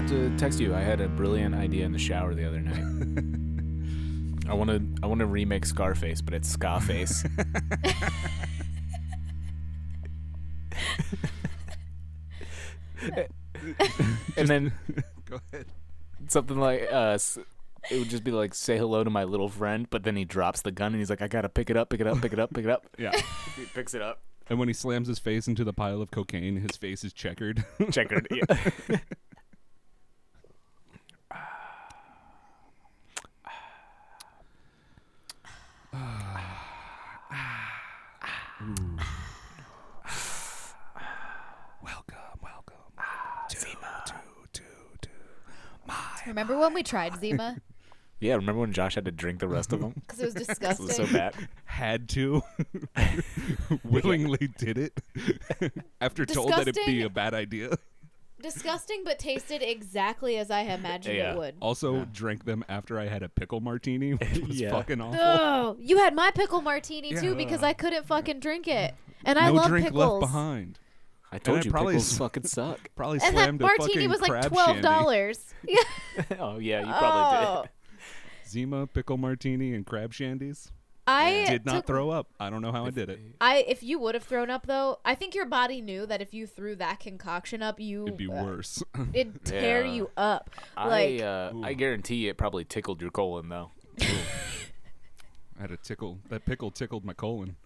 forgot to text you. I had a brilliant idea in the shower the other night. I want to I want to remake Scarface, but it's Scarface. and then Go ahead. something like uh it would just be like say hello to my little friend, but then he drops the gun and he's like I got to pick it up, pick it up, pick it up, pick it up. Yeah. He picks it up. and when he slams his face into the pile of cocaine, his face is checkered. Checkered. Yeah. Welcome, welcome. Ah, to, to, to, to my. Remember when we tried Zima? Yeah, remember when Josh had to drink the rest of them? Because it was It disgusting. was so bad. Had to. Willingly did it. After told that it'd be Disgusting. a bad idea. Disgusting, but tasted exactly as I imagined Yeah. it would. Also, drank them after I had a pickle martini, which was Yeah. fucking awful. Oh, you had my pickle martini too because I couldn't fucking drink it, and I love drink pickles. left behind. I told I you probably pickles s- fucking suck. Probably And that slammed a martini fucking was like twelve dollars. Yeah. oh yeah, you probably Oh. did. Zima, pickle martini, and crab shandies. I Did not took- throw up. I don't know how I did it. I if you would have thrown up though, I think your body knew that if you threw that concoction up, you It'd be uh, worse. It'd tear Yeah. you up. Like I uh, I guarantee it probably tickled your colon though. I had a tickle. That pickle tickled my colon.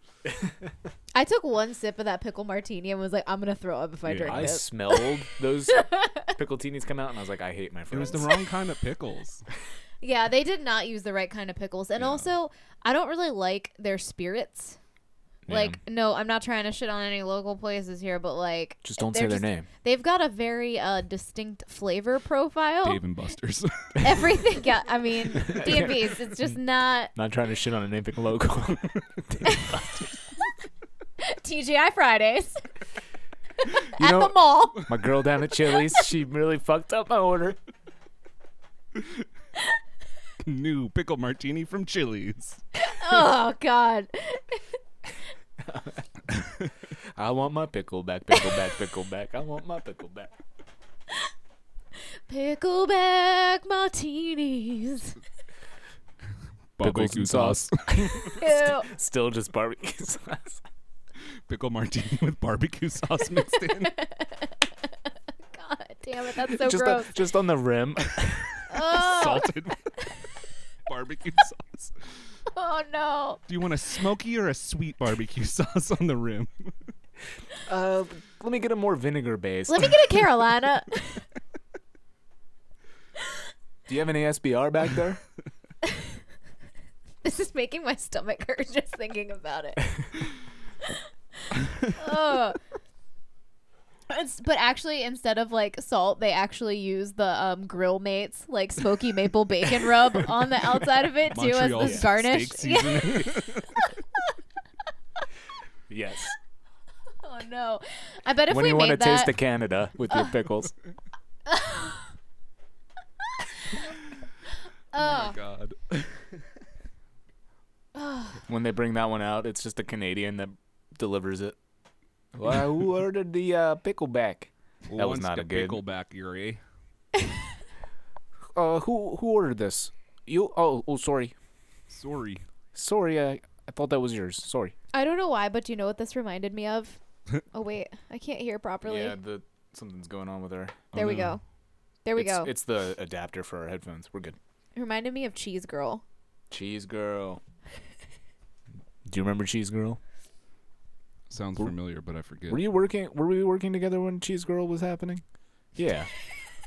I took one sip of that pickle martini and was like, I'm gonna throw up if I Yeah. drink I this. smelled those pickle teenies come out, and I was like, I hate my friends. It friends. was the wrong kind of pickles. Yeah, they did not use the right kind of pickles, and Yeah. also I don't really like their spirits. Yeah. Like, no, I'm not trying to shit on any local places here, but like, Just don't say their just- name. They've got a very uh, distinct flavor profile. Dave and Buster's. Everything, yeah. I mean, D and B's. It's just not Not trying to shit on anything local. TGI Fridays at know, the mall. my girl down at Chili's, she really fucked up my order. New pickle martini from Chili's. oh God. I want my pickle back, pickle back, pickle back. I want my pickle back. Pickleback martinis. Barbecue and sauce. Ew. Still just barbecue sauce. Pickle martini with barbecue sauce mixed in. God damn it, that's so just, on, gross. just on the rim. oh, Salted barbecue sauce. oh no. Do you want a smoky or a sweet barbecue sauce on the rim? Uh, let me get a more vinegar base. Let me get a Carolina. Do you have any SBR back there? this is making my stomach hurt just thinking about it. oh. It's, but actually, instead of like salt, they actually use the um, grill mates like smoky maple bacon rub on the outside of it too Montreal as the garnish. Yeah. yes. Oh no! I bet if when we you want to made taste that, of Canada with your pickles. oh oh, my god. when they bring that one out, it's just a Canadian that delivers it. Well, who ordered the uh, pickle back? That was not a good- pickle back Yuri. Uh, who who ordered this? You? Oh, oh, sorry, Sorry. sorry. I I thought that was yours. Sorry. I don't know why, but do you know what this reminded me of? oh wait, I can't hear properly. Yeah, the something's going on with her. there we no. go. There we it's, go. It's the adapter for our headphones. We're good. It reminded me of Cheese Girl. Cheese girl. Do you remember Cheese Girl? Sounds Were- familiar, but I forget. Were you working? Were we working together when Cheese Girl was happening? Yeah.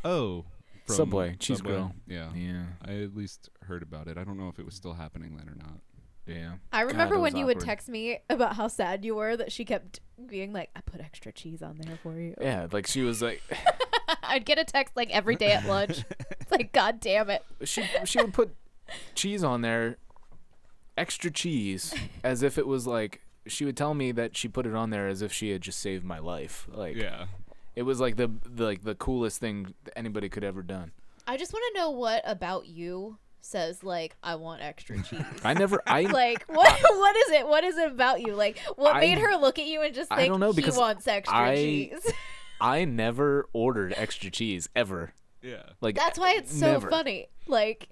Oh, from Subway, Cheese Subway. Girl. Yeah. yeah. I at least heard about it. I don't know if it was still happening then or not. Yeah. I remember that when was you would text me about how sad you were that she kept being like, "I put extra cheese on there for you." Yeah, like she was like I'd get a text like every day at lunch. it's like, God damn it! she she would put cheese on there, extra cheese, as if it was like she would tell me that she put it on there as if she had just saved my life. Like Yeah. it was like the, the like the coolest thing anybody could ever done. I just want to know what about you says like, "I want extra cheese." I never I like what? What is it? What is it about you? Like, what I- made her look at you and just I think don't know, because he wants extra I- cheese? I never ordered extra cheese ever. Yeah. Like That's why it's so never. funny. Like,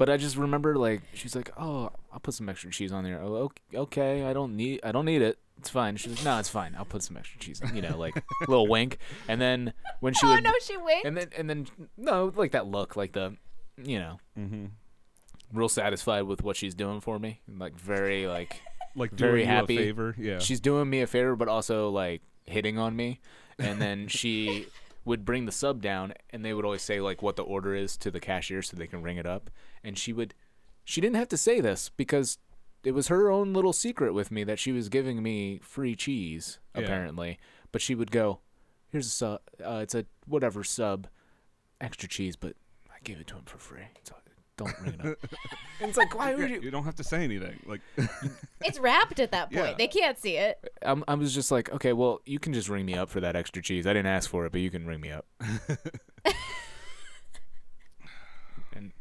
But I just remember like she's like, "Oh, I'll put some extra cheese on there." Oh, ok- okay. I don't need. I don't need it. It's fine. She's like, "No, it's fine. I'll put some extra cheese." in," You know, like little wink. And then when she oh would, no, she winked. and then and then no, like that look, like the, you know, Mm-hmm. real satisfied with what she's doing for me. Like very like Like Very doing you happy. a favor. Yeah. she's doing me a favor, but also like hitting on me. And then she would bring the sub down, and they would always say like what the order is to the cashier so they can ring it up. And she would, she didn't have to say this because it was her own little secret with me that she was giving me free cheese Yeah. apparently. But she would go, "Here's a sub. Uh, it's a whatever sub, extra cheese, but I gave it to him for free. So don't ring it up." and it's like, why would you? you don't have to say anything. Like it's wrapped at that point. Yeah. They can't see it. I'm, I was just like, okay, well, you can just ring me up for that extra cheese. I didn't ask for it, but you can ring me up. and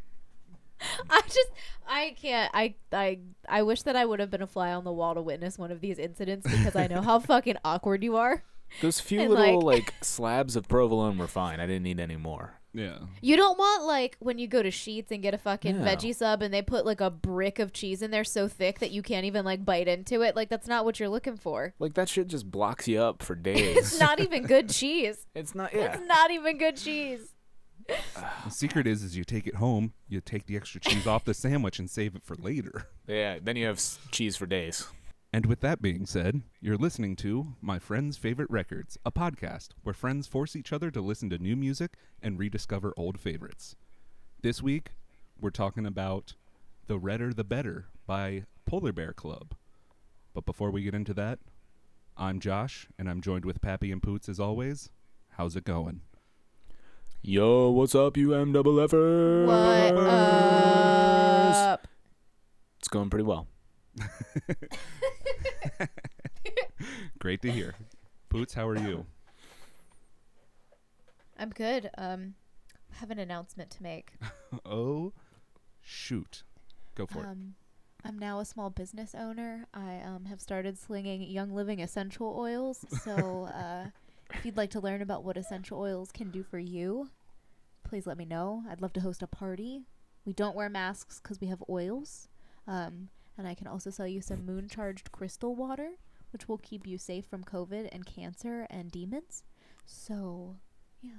I just, I can't. I, I, I wish that I would have been a fly on the wall to witness one of these incidents because I know how fucking awkward you are. those few And, little like- like slabs of provolone were fine. I didn't need any more. Yeah. You don't want like when you go to Sheetz and get a fucking No. veggie sub and they put like a brick of cheese in there so thick that you can't even like bite into it. Like that's not what you're looking for. Like that shit just blocks you up for days. It's not even good cheese. It's not. Yeah. It's not even good cheese. The secret is, is you take it home, you take the extra cheese off the sandwich and save it for later. Yeah. Then you have s- cheese for days. And with that being said, you're listening to My Friends' Favorite Records, a podcast where friends force each other to listen to new music and rediscover old favorites. This week, we're talking about The Redder the Better by Polar Bear Club. But before we get into that, I'm Josh, and I'm joined with Pappy and Poots as always. How's it going? Yo, what's up, you M double Fers? What up? It's going pretty well. Great to hear. Poots, how are you? I'm good. Um, I have an announcement to make. Oh, shoot. Go for it. Um, I'm now a small business owner. I um, have started slinging Young Living essential oils. So, uh, if you'd like to learn about what essential oils can do for you, please let me know. I'd love to host a party. We don't wear masks because we have oils. Um, and I can also sell you some moon charged crystal water, which will keep you safe from COVID and cancer and demons. So, yeah.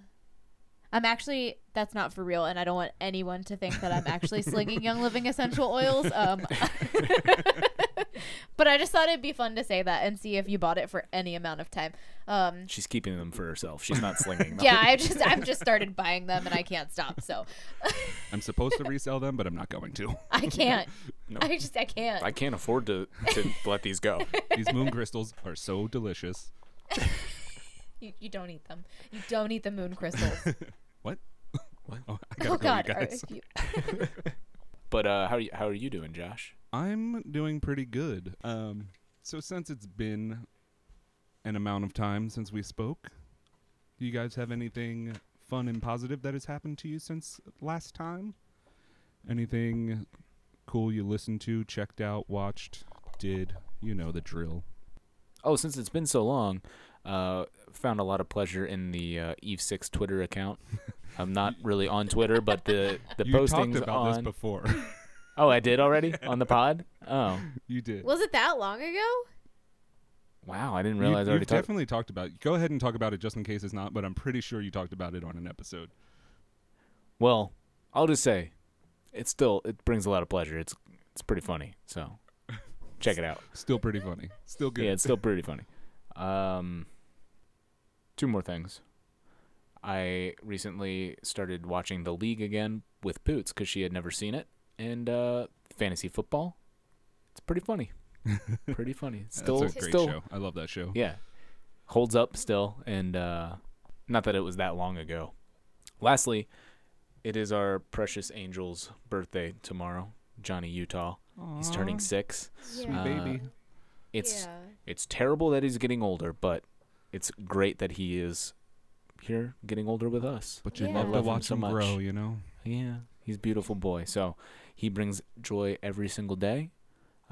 I'm actually that's not for real, and I don't want anyone to think that I'm actually slinging Young Living essential oils. Um, but I just thought it'd be fun to say that and see if you bought it for any amount of time. Um, She's keeping them for herself. She's not slinging them. yeah, I just I've just started buying them and I can't stop. So I'm supposed to resell them, but I'm not going to. I can't. No. I just I can't. I can't afford to, to let these go. These moon crystals are so delicious. you, you don't eat them. You don't eat the moon crystals. What? What? Oh, I gotta oh go, God. you are- guys. you- But uh, how are you, how are you doing, Josh? I'm doing pretty good. Um, so since it's been an amount of time since we spoke, do you guys have anything fun and positive that has happened to you since last time? Anything cool you listened to, checked out, watched, did? You know the drill. Oh, since it's been so long, uh, found a lot of pleasure in the uh, Eve Six Twitter account. I'm not really on Twitter, but the the you postings talked about this before. oh, I did already on the pod. Oh, you did. was it that long ago? wow! I didn't You- realize I already you've talked. definitely talked about. Go ahead and talk about it just in case it's not, but I'm pretty sure you talked about it on an episode. Well, I'll just say, it's still it brings a lot of pleasure. It's it's pretty funny. So check it out. Still pretty funny. Still good. Yeah, it's still pretty funny. Um, two more things. I recently started watching The League again with Poots because she had never seen it, and uh, fantasy football. It's pretty funny. pretty funny. That's Still, a great still, show. I love that show. yeah, holds up still, and uh, not that it was that long ago. Lastly, it is our precious angel's birthday tomorrow. Johnny Utah. He's turning six. Sweet Uh, baby. It's yeah. it's terrible that he's getting older, but it's great that he is here getting older with us. But you Yeah. love I to love him watch so him much. grow, you know? Yeah, he's a beautiful boy. So he brings joy every single day.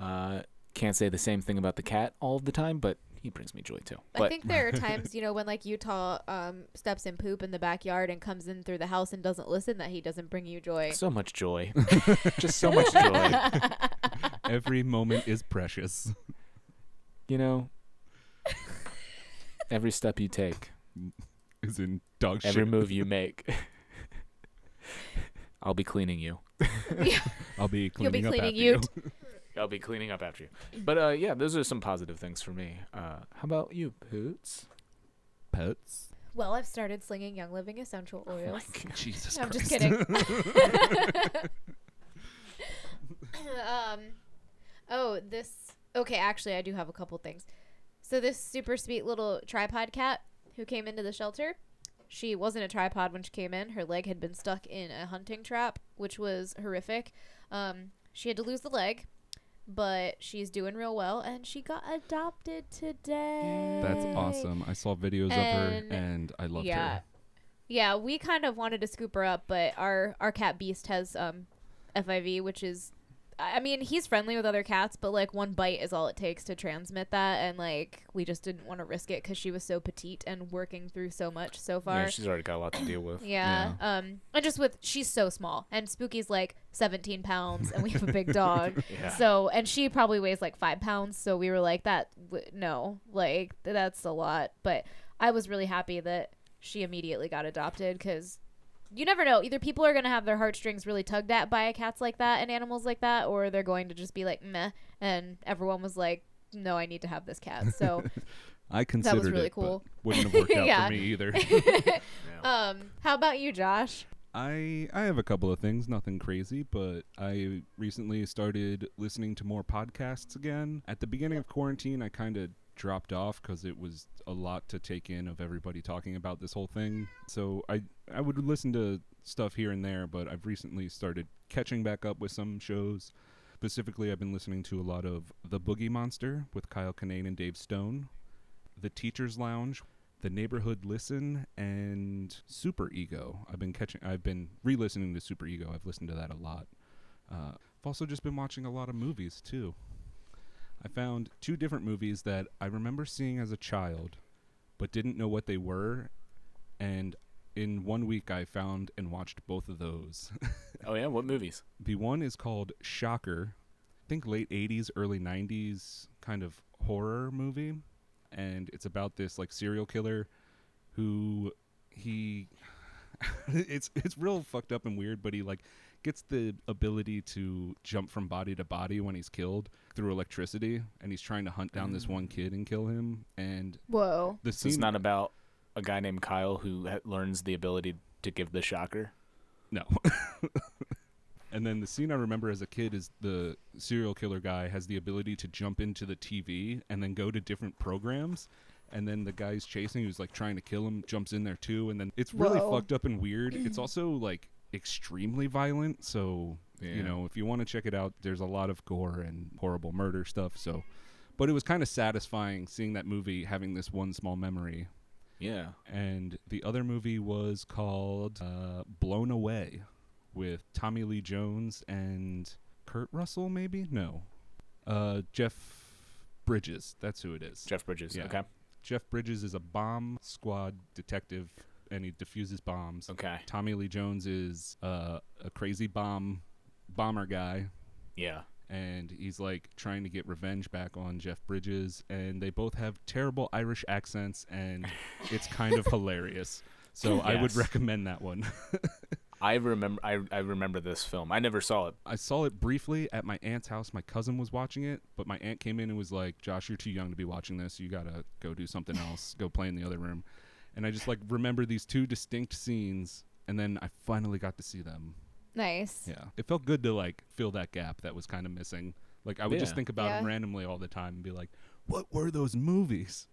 Uh, can't say the same thing about the cat all of the time, but he brings me joy too. I think there are times, you know, when like Utah um, steps in poop in the backyard and comes in through the house and doesn't listen, that he doesn't bring you joy. so much joy, just so much joy. Every moment is precious. You know, every step you take, Is in dog shit, every shit. move you make, I'll be cleaning you. I'll be cleaning You'll cleaning be up cleaning after you. you. I'll be cleaning up after you. But uh, yeah, those are some positive things for me. Uh, how about you, Poots? Pets. Well, I've started slinging Young Living essential oils. Jesus I'm Christ. just kidding. um, oh, this. Okay, actually, I do have a couple things. So this super sweet little tripod cat who came into the shelter, she wasn't a tripod when she came in. Her leg had been stuck in a hunting trap, which was horrific. Um, she had to lose the leg, but she's doing real well, and she got adopted today. That's awesome. I saw videos of her and I loved yeah. her. Yeah, we kind of wanted to scoop her up, but our our cat Beast has um FIV, which is I mean, he's friendly with other cats, but like one bite is all it takes to transmit that and like we just didn't want to risk it cuz she was so petite and working through so much so far. Yeah, she's already got a lot to deal with. Yeah. Um and just with she's so small and Spooky's like 17 pounds and we have a big dog. Yeah. So, and she probably weighs like 5 pounds, so we were like that w- no, like that's a lot, but I was really happy that she immediately got adopted cuz you never know. Either people are going to have their heartstrings really tugged at by cats like that and animals like that or they're going to just be like meh and everyone was like no, I need to have this cat. So, I considered really it, but cool. wouldn't have worked out Yeah. for me either. um how about you, Josh? I I have a couple of things, nothing crazy, but I recently started listening to more podcasts again. At the beginning of quarantine, I kind of dropped off because it was a lot to take in of everybody talking about this whole thing. So I I would listen to stuff here and there, but I've recently started catching back up with some shows. Specifically, I've been listening to a lot of The Boogie Monster with Kyle Kinane and Dave Stone, The Teacher's Lounge the neighborhood listen and super ego i've been catching i've been re-listening to super ego i've listened to that a lot uh, i've also just been watching a lot of movies too i found two different movies that i remember seeing as a child but didn't know what they were and in one week i found and watched both of those. Oh yeah, what movies? the one is called shocker. I think late 80s early 90s kind of horror movie and it's about this like serial killer who he it's it's real fucked up and weird but he like gets the ability to jump from body to body when he's killed through electricity and he's trying to hunt down this one kid and kill him and Whoa. the So scene it's not about a guy named Kyle who ha- learns the ability to give the shocker. No. and then the scene I remember as a kid is the serial killer guy has the ability to jump into the TV and then go to different programs. And then the guy's chasing, who's like trying to kill him, jumps in there too. And then it's really Whoa. fucked up and weird. It's also like extremely violent. So, Yeah. you know, if you want to check it out, there's a lot of gore and horrible murder stuff. So, but it was kind of satisfying seeing that movie, having this one small memory Yeah. and the other movie was called uh, Blown Away with Tommy Lee Jones and Kurt Russell, maybe? No. Uh, Jeff Bridges. That's who it is. Jeff Bridges. Yeah. Okay. Jeff Bridges is a bomb squad detective and he diffuses bombs. Okay. Tommy Lee Jones is uh, a crazy bomb bomber guy Yeah. and he's like trying to get revenge back on Jeff Bridges, and they both have terrible Irish accents, and it's kind of hilarious. So I would recommend that one. I remember. I I remember this film. I never saw it. I saw it briefly at my aunt's house. My cousin was watching it, but my aunt came in and was like, "Josh, you're too young to be watching this. You gotta go do something else. go play in the other room." And I just like remember these two distinct scenes, and then I finally got to see them. Nice. Yeah, it felt good to like fill that gap that was kind of missing. Like I would just think about them randomly all the time and be like, "What were those movies?"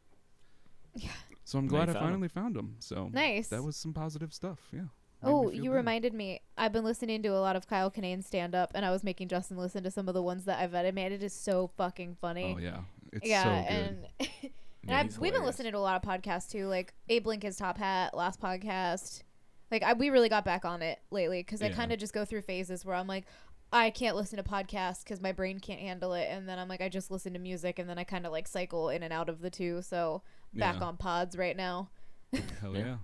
Yeah. So I'm glad you I found 'em. finally found them. So Nice. that was some positive stuff. Yeah. Made Oh, you good. reminded me. I've been listening to a lot of Kyle Kinane stand up, and I was making Justin listen to some of the ones that I've vetted. Man, it is so fucking funny. Oh yeah, it's yeah, so good. and, and Yeah, I've, we've been listening to a lot of podcasts too, like Abe Lincoln's Top Hat, last podcast. Like I, we really got back on it lately because I Yeah. kind of just go through phases where I'm like, I can't listen to podcasts because my brain can't handle it, and then I'm like, I just listen to music, and then I kind of like cycle in and out of the two. So back Yeah. on pods right now. Hell Yeah. yeah.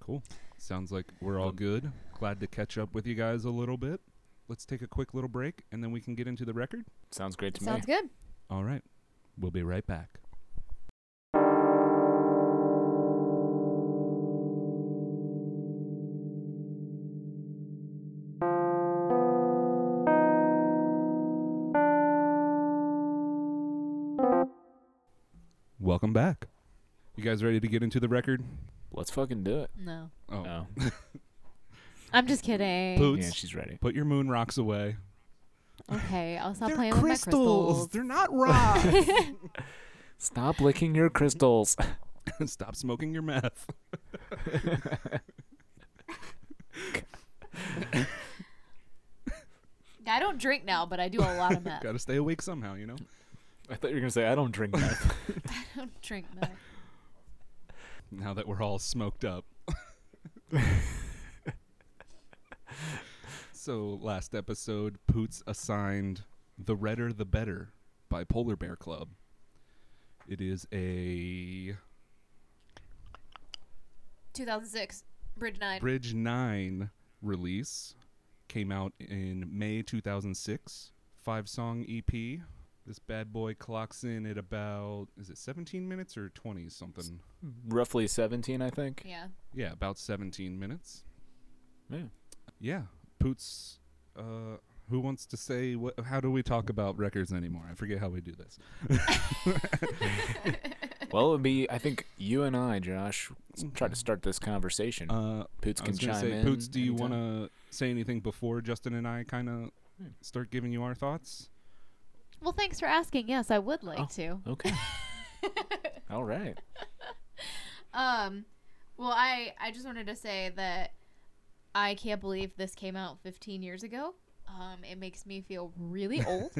Cool. Sounds like we're all good. Glad to catch up with you guys a little bit. Let's take a quick little break and then we can get into the record. Sounds great to me. Sounds good. All right. We'll be right back. Welcome back. You guys ready to get into the record? Let's fucking do it. No, Oh, Oh, I'm just kidding. Poots. yeah, she's ready. put your moon rocks away. Okay, I'll stop They're playing with my crystals. They're not rocks. Stop licking your crystals. Stop smoking your meth. I don't drink now, but I do a lot of meth. Got to stay awake somehow, you know. I thought you were gonna say I don't drink meth. I don't drink meth. Now that we're all smoked up. so last episode, Poots assigned "The Redder the Better" by Polar Bear Club. It is a 2006, Bridge Nine. Bridge Nine release. Came out in May 2006. Five song EP. This bad boy clocks in at about is it 17 minutes or 20 something? Roughly 17, I think. yeah. Yeah, about 17 minutes. Yeah. Yeah, Poots. Uh, who wants to say what? How do we talk about records anymore? I forget how we do this. Well, it would be I think you and I, Josh, try to start this conversation. Uh, Poots can chime say, in. Poots, do you want to say anything before Justin and I kind of Hmm. start giving you our thoughts? Well, thanks for asking. Yes, I would like Oh. to. Okay. All right. Um, well, I I just wanted to say that I can't believe this came out 15 years ago. Um, it makes me feel really old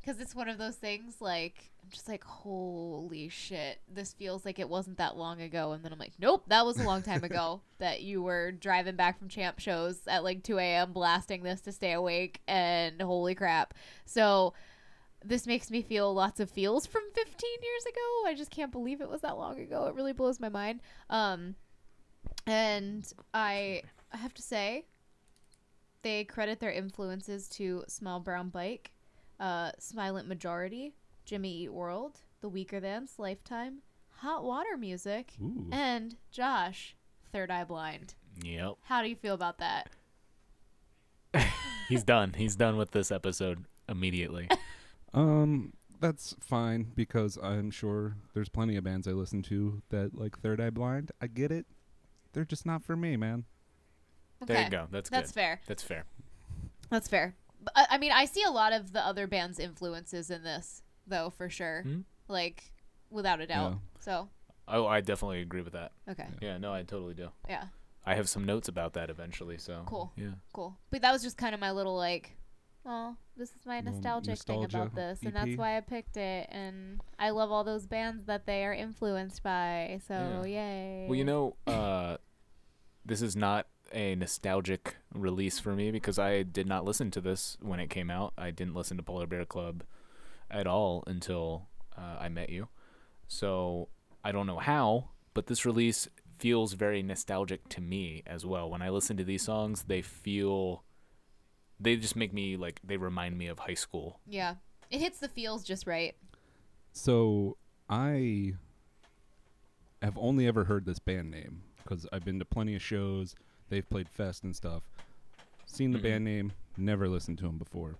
because it's one of those things like I'm just like holy shit, this feels like it wasn't that long ago, and then I'm like, nope, that was a long time ago that you were driving back from champ shows at like 2 a.m. blasting this to stay awake, and holy crap, so. This makes me feel lots of feels from 15 years ago. I just can't believe it was that long ago. It really blows my mind. Um, and I I have to say, they credit their influences to Small Brown Bike, uh, Silent Majority, Jimmy Eat World, The Weakerthans, Lifetime, Hot Water Music, Ooh. and Josh, Third Eye Blind. Yep. How do you feel about that? He's done. He's done with this episode immediately. Um, that's fine because I'm sure there's plenty of bands I listen to that like Third Eye Blind. I get it. They're just not for me, man. Okay. There you go. That's That's good. fair. That's fair. That's fair. But, I I mean, I see a lot of the other bands' influences in this, though, for sure. Hmm? Like, without a doubt. Yeah. So, Oh, I definitely agree with that. okay. Yeah, no, I totally do. Yeah. I have some notes about that eventually, so Cool. Yeah. Cool. But that was just kind of my little like, oh, this is my nostalgic thing about nostalgia this, and that's why I picked it. And I love all those bands that they are influenced by. So yay. Well, you know, uh, this is not a nostalgic release for me because I did not listen to this when it came out. I didn't listen to Polar Bear Club at all until uh, I met you. So I don't know how, but this release feels very nostalgic to me as well. When I listen to these songs, they feel they just make me like they remind me of high school. Yeah, it hits the feels just right. So I have only ever heard this band name because I've been to plenty of shows. They've played fest and stuff. Seen the Mhm. band name, never listened to them before.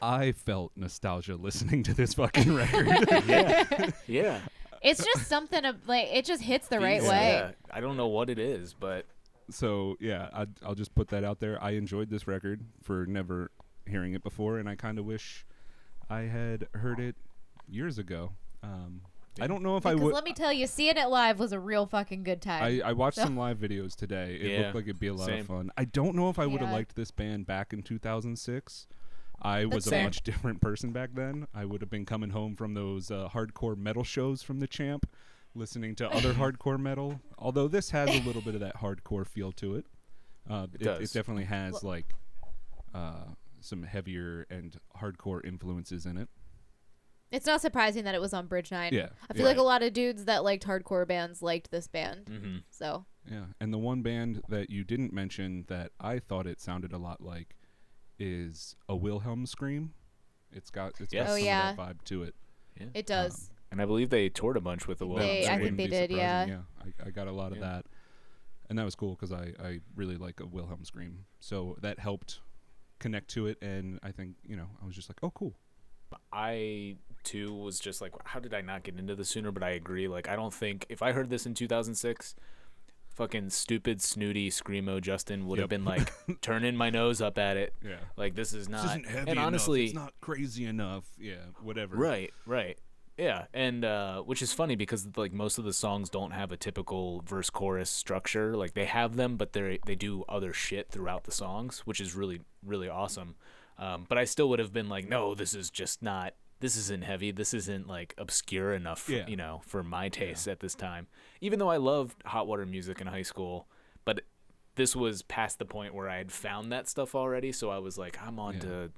I felt nostalgia listening to this fucking record. yeah. Yeah. It's just something of like it just hits the right Yeah. way. Yeah. I don't know what it is, but so yeah, I, I'll just put that out there. I enjoyed this record for never hearing it before, and I kind of wish I had heard it years ago. Um, I don't know if I would. let me tell you, seeing it live was a real fucking good time. I, I watched So- some live videos today. It Yeah, looked like it'd be a lot same. of fun. I don't know if I would have Yeah. liked this band back in 2006. I was a fair. much different person back then. I would have been coming home from those uh, hardcore metal shows from the Champ, listening to other hardcore metal. Although this has a little bit of that hardcore feel to it. Uh, it, it does. definitely has Well- like uh, some heavier and hardcore influences in it. It's not surprising that it was on Bridge Nine. Yeah, I feel yeah. like a lot of dudes that liked hardcore bands liked this band. Mm-hmm. So Yeah, and the one band that you didn't mention that I thought it sounded a lot like is a Wilhelm scream. It's got it's Yes. got Oh, some yeah. of that vibe to it. Yeah. it does. And I believe they toured a bunch with the They- Wilhelm I think they did, yeah. Yeah, I, I got a lot of Yeah. that, and that was cool because I I really like a Wilhelm scream. So that helped connect to it, and I think you know I was just like, oh cool. I too was just like, how did I not get into this sooner? But I agree. Like, I don't think if I heard this in 2006, fucking stupid, snooty screamo Justin would have been like turning my nose up at it. Yeah. Like, this is not. This isn't heavy and enough. honestly, it's not crazy enough. Yeah, whatever. Right, right. Yeah, and uh, which is funny because like most of the songs don't have a typical verse chorus structure. Like they have them, but they they do other shit throughout the songs, which is really really awesome. Um, but I still would have been like, no, this is just not. This isn't heavy. This isn't like obscure enough, for, Yeah. you know, for my taste at this time. Even though I loved hot water music in high school, but this was past the point where I had found that stuff already. So I was like, I'm on Yeah. to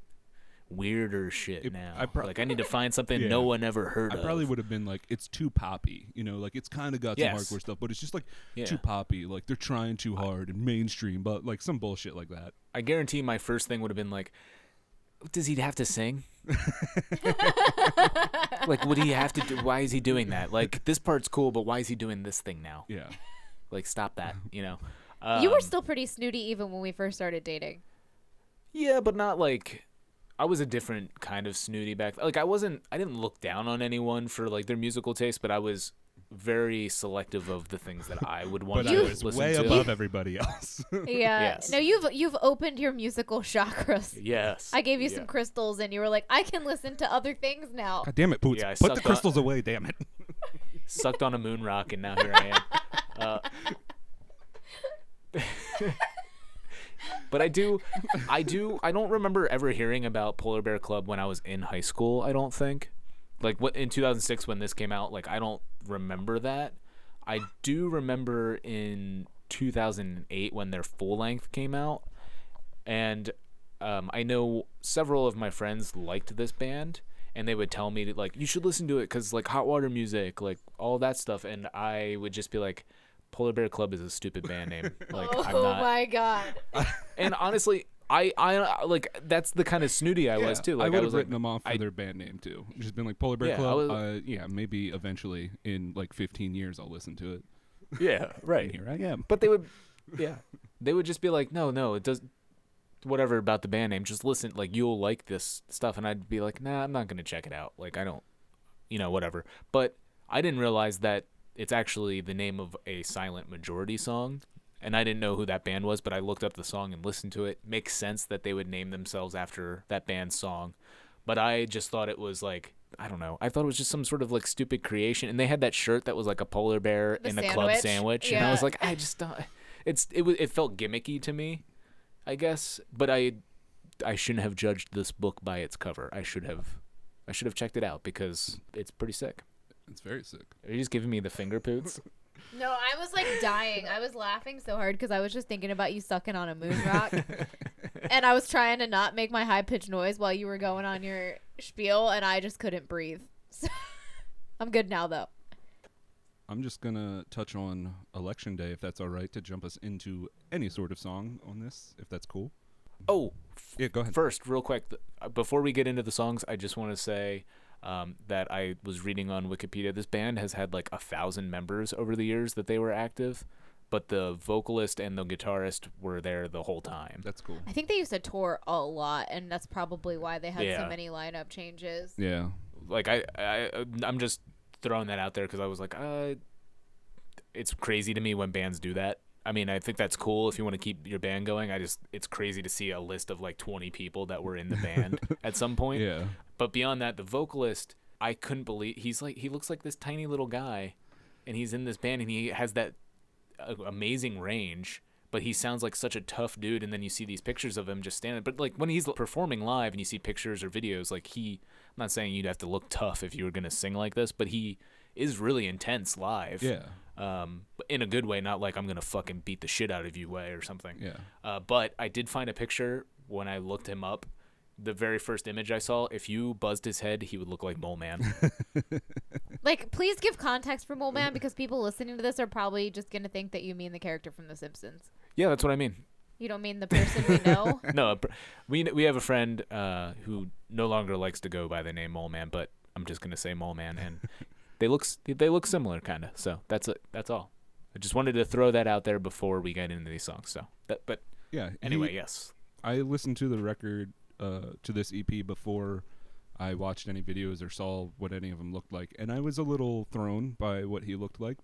weirder shit It- now. I pro- like I need to find something Yeah. no one ever heard I of. probably would have been like, it's too poppy, you know, like it's kind of got Yes. some hardcore stuff, but it's just like Yeah. too poppy, like they're trying too hard and mainstream, but like some bullshit like that. I guarantee my first thing would have been like, does he have to sing? like, would he have to do? Why is he doing that? Like, this part's cool, but why is he doing this thing now? Yeah, Like, stop that. You know. you were Um, still pretty snooty even when we first started dating. Yeah, but not like. I was a different kind of snooty back. Like, I wasn't. I didn't look down on anyone for like their musical taste, but I was very selective of the things that I would want but to I was listen way to. above everybody else. Yeah. Yes. No, you've you've opened your musical chakras. Yes. I gave you Yeah. some crystals, and you were like, I can listen to other things now. God damn it, Poots! Yeah, Put the sucked up- crystals away, damn it. sucked on a moon rock and now here I am. Uh, but I do, I do, I don't remember ever hearing about Polar Bear Club when I was in high school. I don't think, like what in 2006 when this came out. Like I don't remember that. I do remember in 2008 when their full length came out, and um, I know several of my friends liked this band, and they would tell me to, like you should listen to it because like hot water music, like all that stuff, and I would just be like, Polar Bear Club is a stupid band name. Like oh I'm not. my god. And honestly, I I like that's the kind of snooty I was too. Like I would have was written like, them off for I- their band name too. Just been like Polar Bear Yeah, Club. was- uh, yeah, maybe eventually in like 15 years I'll listen to it. yeah, And right. here I am. But they would, yeah, they would just be like, no, no, it does. Whatever about the band name, just listen. Like you'll like this stuff, and I'd be like, nah, I'm not gonna check it out. Like I don't, you know, whatever. But I didn't realize that it's actually the name of a silent majority song, and I didn't know who that band was. But I looked up the song and listened to it. Makes sense that they would name themselves after that band's song, but I just thought it was like. I don't know. I thought it was just some sort of like stupid creation, and they had that shirt that was like a polar bear The in a club sandwich? sandwich, and I was like, I just don't. It's it was it felt gimmicky to me, I guess. But I I shouldn't have judged this book by its cover. I should have I should have checked it out because it's pretty sick. It's very sick. Are you just giving me the finger poots? No, I was like dying. I was laughing so hard because I was just thinking about you sucking on a moon rock. and I was trying to not make my high pitched noise while you were going on your spiel, and I just couldn't breathe. So, I'm good now, though. I'm just gonna touch on election day if that's all right to jump us into any sort of song on this if that's cool. oh, Yeah, go ahead. First, real quick, th- uh, before we get into the songs, I just want to say um, that I was reading on Wikipedia. This band has had like a thousand members over the years that they were active, but the vocalist and the guitarist were there the whole time. That's cool. I think they used to tour a lot, and that's probably why they had Yeah. so many lineup changes. Yeah. Like I, I, I'm just throwing that out there because I was like, uh, it's crazy to me when bands do that. I mean, I think that's cool if you want to keep your band going. I just, it's crazy to see a list of like 20 people that were in the band at some point. Yeah. But beyond that, the vocalist, I couldn't believe he's like he looks like this tiny little guy, and he's in this band and he has that uh, amazing range. But he sounds like such a tough dude, and then you see these pictures of him just standing. But like when he's performing live, and you see pictures or videos, like he, I'm not saying you'd have to look tough if you were gonna sing like this, but he is really intense live. Yeah. Um, but in a good way, not like I'm gonna fucking beat the shit out of you way or something. Yeah. Uh, but I did find a picture when I looked him up, the very first image I saw, if you buzzed his head, he would look like Mole Man. Like, please give context for Mole Man because people listening to this are probably just gonna think that you mean the character from The Simpsons. yeah, that's what I mean. You don't mean the person we know. No, we we have a friend uh, who no longer likes to go by the name Mole Man, but I'm just gonna say Mole Man, and they look they look similar, kind of. So that's it. That's all. I just wanted to throw that out there before we get into these songs. So, that, but Yeah. he- anyway, yes. I listened to the record uh, to this EP before I watched any videos or saw what any of them looked like, and I was a little thrown by what he looked like.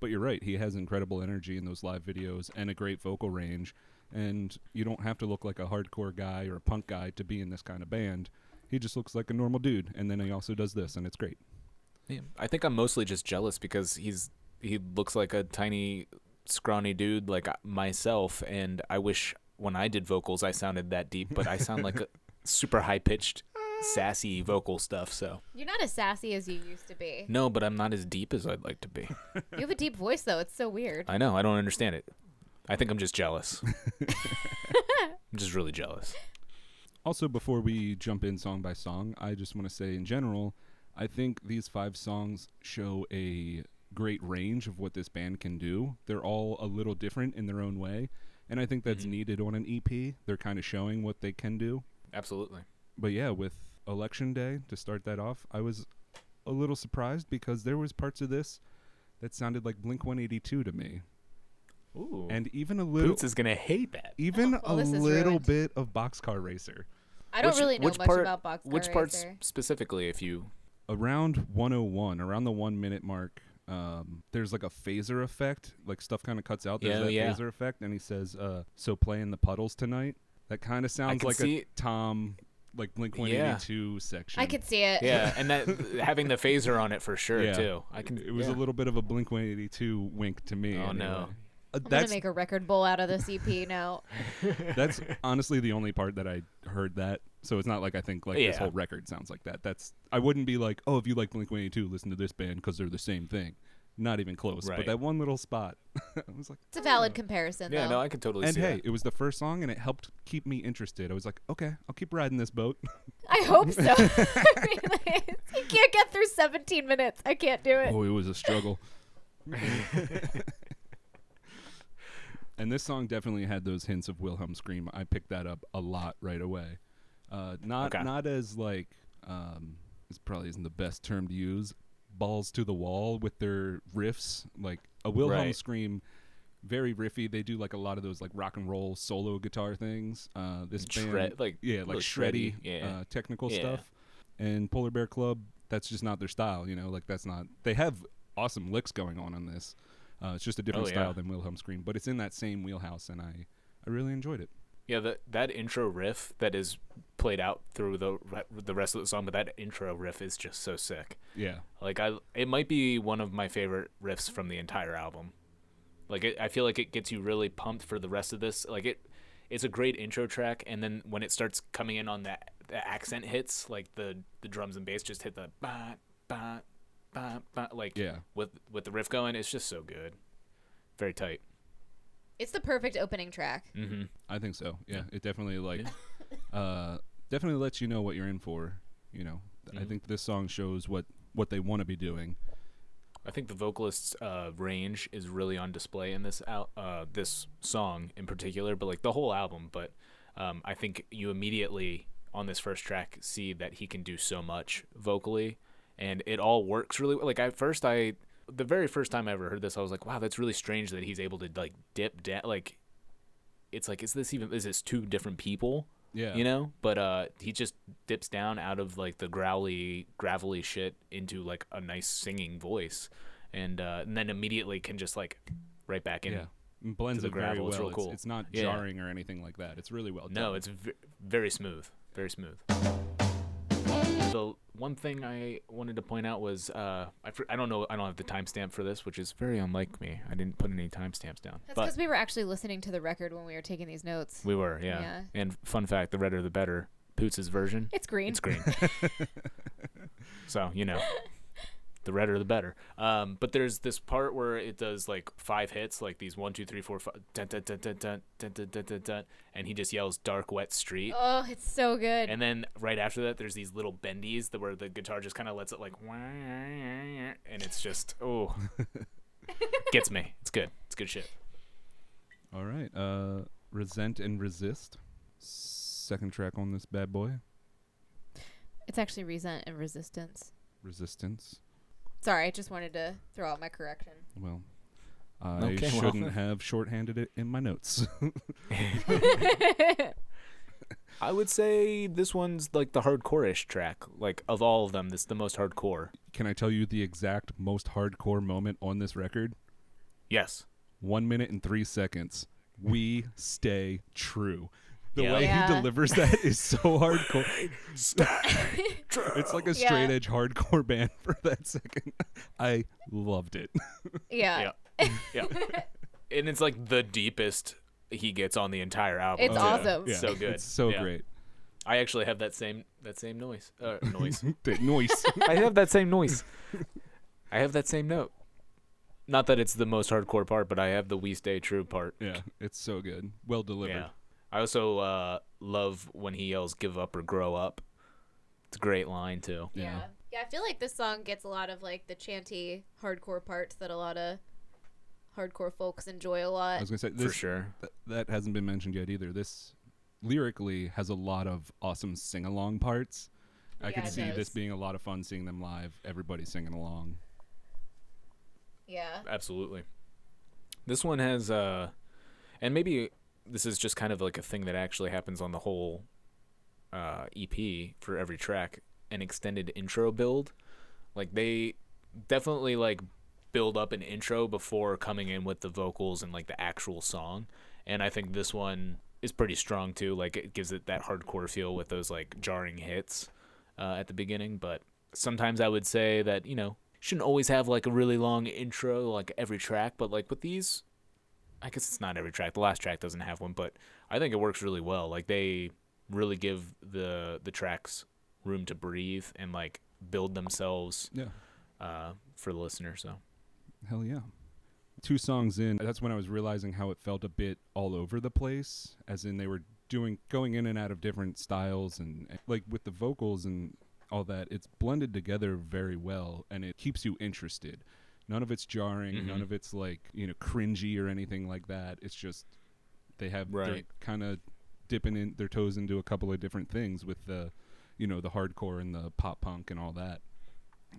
But you're right; he has incredible energy in those live videos and a great vocal range. And you don't have to look like a hardcore guy or a punk guy to be in this kind of band. He just looks like a normal dude, and then he also does this, and it's great. Yeah, I think I'm mostly just jealous because he's he looks like a tiny, scrawny dude like myself, and I wish when I did vocals I sounded that deep, but I sound like a super high pitched, sassy vocal stuff. So You're not as sassy as you used to be. no, but I'm not as deep as I'd like to be. You have a deep voice though. It's so weird. I know. I don't understand it. I think I'm just jealous. I'm just really jealous. Also, before we jump in song by song, I just want to say in general, I think these five songs show a great range of what this band can do. They're all a little different in their own way, and I think that's Mhm. needed on an EP. They're kind of showing what they can do. Absolutely. But yeah, with Election Day to start that off, I was a little surprised because there was parts of this that sounded like Blink 182 to me, Ooh. and even a little, Poots is gonna hate that. even Oh, well, a little ruined. bit of Boxcar Racer. I don't Which- really know which much part- about Boxcar Which parts Racer. specifically, if you? around 101 around the one minute mark um, there's like a phaser effect like stuff kind of cuts out there's Yeah, that yeah. phaser effect and he says uh, so play in the puddles tonight that kind of sounds like see- a tom like blink Yeah. 182 section I could see it. Yeah, and that having the phaser on it for sure Yeah. too. I can. it was yeah. a little bit of a blink 182 wink to me Oh, no. Uh, I'm gonna make a record bowl out of this EP now. that's honestly the only part that I heard that. So it's not like I think like this Yeah. whole record sounds like that. That's I wouldn't be like, oh, if you like Blink One Eighty Two, listen to this band because they're the same thing. Not even close. But Right. that one little spot, I was like, It's a valid oh. comparison Yeah, though. no, I can totally and see hey, that. it was the first song, and it helped keep me interested. I was like, okay, I'll keep riding this boat. I hope so. I mean, like, you can't get through 17 minutes. I can't do it. oh, it was a struggle. and this song definitely had those hints of Wilhelm scream. I picked that up a lot right away. Uh, not Okay. not as like um, this probably isn't the best term to use. Balls to the wall with their riffs, like a Wilhelm Right. scream. Very riffy. They do like a lot of those like rock and roll solo guitar things. Uh, this band, like yeah, like shreddy, shreddy, yeah. uh, technical Yeah. stuff. And Polar Bear Club, that's just not their style. You know, like that's not. They have awesome licks going on on this. Uh, it's just a different Oh, style yeah. than Wilhelm Scream, but it's in that same wheelhouse, and I, I really enjoyed it. Yeah, that that intro riff that is played out through the the rest of the song, but that intro riff is just so sick. Yeah, Like I, it might be one of my favorite riffs from the entire album. Like it, I feel like it gets you really pumped for the rest of this. Like it, it's a great intro track, and then when it starts coming in on that the accent hits, like the the drums and bass just hit the ba ba ba ba, like yeah. with with the riff going, it's just so good, very tight. It's the perfect opening track. Mm-hmm. I think so. Yeah, it definitely like, uh, definitely lets you know what you're in for. You know, I Mhm. think this song shows what what they want to be doing. I think the vocalist's uh, range is really on display in this out uh, this song in particular, but like the whole album. But um, I think you immediately on this first track see that he can do so much vocally, and it all works really well. Like at first, I the very first time I ever heard this, I was like, wow, that's really strange that he's able to like dip down. Like it's like, is this even is this two different people? Yeah, you know but uh he just dips down out of like the growly gravelly shit into like a nice singing voice and uh and then immediately can just like right back in yeah. And blends the it very gravel. well. It's real cool. it's, not Yeah. jarring or anything like that. It's really well done. no it's v- very smooth very smooth the one thing i wanted to point out was uh I, fr- I don't know i don't have the timestamp for this which is very unlike me i didn't put any timestamps down That's because we were actually listening to the record when we were taking these notes. we were yeah. Yeah. and fun fact the redder the better Poots' version It's green. It's green. so you know, the redder the better. Um, but there's this part where it does like five hits, like these one, two, three, four, five, dun, dun, dun, dun, dun, dun, dun, dun, dun, dun, and he just yells "dark, wet street." Oh, it's so good. And then right after that, there's these little bendies that where the guitar just kind of lets it like, and it's just oh, gets me. It's good. It's good shit. All right. Uh, Resent and Resist. Second track on this bad boy. it's actually resent and resistance. Resistance. Sorry, I just wanted to throw out my correction. Well, I Okay, well. shouldn't have shorthanded it in my notes. I would say this one's like the hardcore-ish track. Like of all of them, this is the most hardcore. Can I tell you the exact most hardcore moment on this record? Yes. One minute and three seconds. We stay true. The Yeah. way Yeah. he delivers that is so hardcore. it's like a Yeah. straight edge hardcore band for that second. I loved it. Yeah. Yeah. yeah. And it's like the deepest he gets on the entire album. It's too. awesome. Yeah, So good. It's so Yeah. great. I actually have that same that same noise. Uh, noise. The noise. I have that same noise. I have that same note. Not that it's the most hardcore part, but I have the "We Stay True" part. yeah, it's so good. Well delivered. Yeah. I also uh, love when he yells "Give up or grow up." It's a great line too. Yeah. Yeah. Yeah, I feel like this song gets a lot of like the chanty hardcore parts that a lot of hardcore folks enjoy a lot. I was gonna say For sure. th- that hasn't been mentioned yet either. This lyrically has a lot of awesome sing along parts. I Yeah, could it see this being a lot of fun seeing them live. Everybody singing along. Yeah. Absolutely. This one has uh and maybe this is just kind of like a thing that actually happens on the whole uh EP for every track, an extended intro build. Like they definitely like build up an intro before coming in with the vocals and like the actual song. And I think this one is pretty strong too. Like it gives it that hardcore feel with those like jarring hits uh, at the beginning. But sometimes I would say that you know shouldn't always have like a really long intro like every track. But like with these, I guess it's not every track. The last track doesn't have one, but I think it works really well. Like they really give the the tracks room to breathe and like build themselves Yeah. uh, for the listener. So Hell yeah. Two songs in, that's when I was realizing how it felt a bit all over the place, as in they were doing going in and out of different styles and, and like with the vocals and all that, it's blended together very well and it keeps you interested. None of it's jarring, none Mhm. of it's like, you know, cringy or anything like that. It's just they have they're Right. kind of dipping in their toes into a couple of different things with the you know, the hardcore and the pop punk and all that.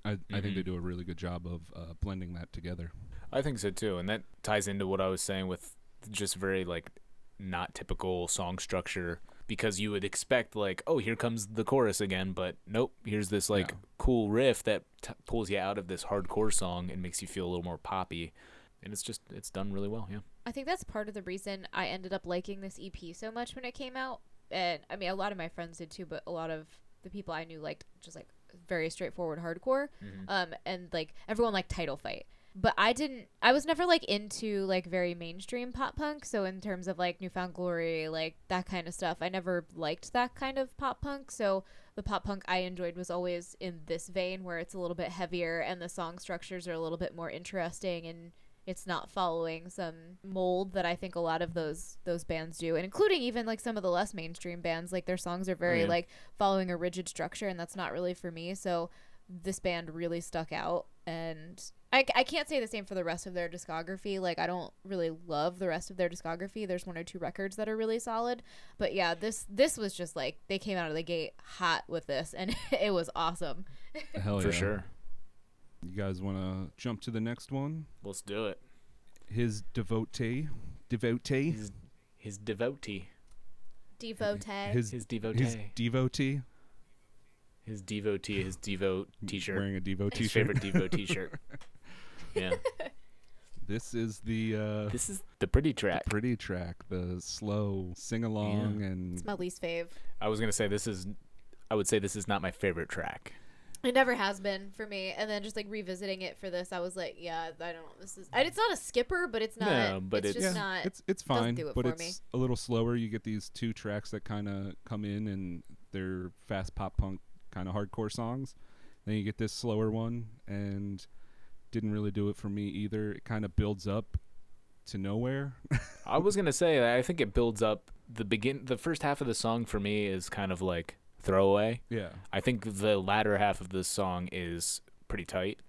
I, I think they Mhm. do a really good job of uh, blending that together. I think so too, and that ties into what I was saying with just very like not typical song structure because you would expect like oh here comes the chorus again but nope here's this like Yeah. cool riff that t- pulls you out of this hardcore song and makes you feel a little more poppy and it's just it's done really well yeah I think that's part of the reason I ended up liking this EP so much when it came out. And I mean, a lot of my friends did too, but a lot of the people I knew liked just like very straightforward hardcore. Um, and like everyone liked Title Fight. But I didn't, I was never like into like very mainstream pop punk. So in terms of like New Found Glory, like that kind of stuff, I never liked that kind of pop punk. So the pop punk I enjoyed was always in this vein where it's a little bit heavier and the song structures are a little bit more interesting and it's not following some mold that I think a lot of those those bands do, and including even like some of the less mainstream bands. Like their songs are very oh, yeah. like following a rigid structure, and that's not really for me. So this band really stuck out, and I, I can't say the same for the rest of their discography. Like I don't really love the rest of their discography. There's one or two records that are really solid, but yeah, this this was just like they came out of the gate hot with this, and it was awesome. Hell yeah. for sure You guys want to jump to the next one? let's do it His devotee, devotee, his, his devotee Devotee. his his devotee his devotee, his devotee his devo t-shirt wearing a devo t-shirt. His favorite devo t-shirt yeah This is the uh, this is the pretty track pretty track, the slow sing along, and it's my least fave. I was gonna say this is I would say this is not my favorite track It never has been for me. And then just like revisiting it for this, I was like, yeah, I don't. Know, this is. And it's not a skipper, but it's not. No, but it's, it's- just yeah, not. it's it's doesn't fine, do it but for it's me. a little slower. You get these two tracks that kind of come in, and they're fast pop punk kind of hardcore songs. Then you get this slower one, and didn't really do it for me either. It kind of builds up to nowhere. I was gonna say I think it builds up the begin. The first half of the song for me is kind of like throwaway. yeah. I think the latter half of this song is pretty tight.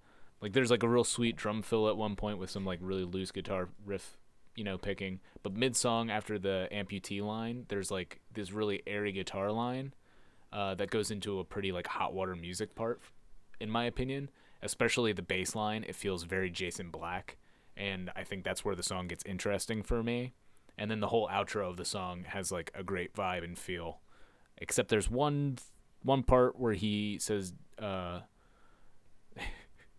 Like there's like a real sweet drum fill at one point with some like really loose guitar riff, you know, picking. But mid song after the amputee line, there's like this really airy guitar line uh, that goes into a pretty like hot water music part, in my opinion. Especially the bass line, it feels very Jason Black, and I think that's where the song gets interesting for me. And then the whole outro of the song has like a great vibe and feel except there's one one part where he says uh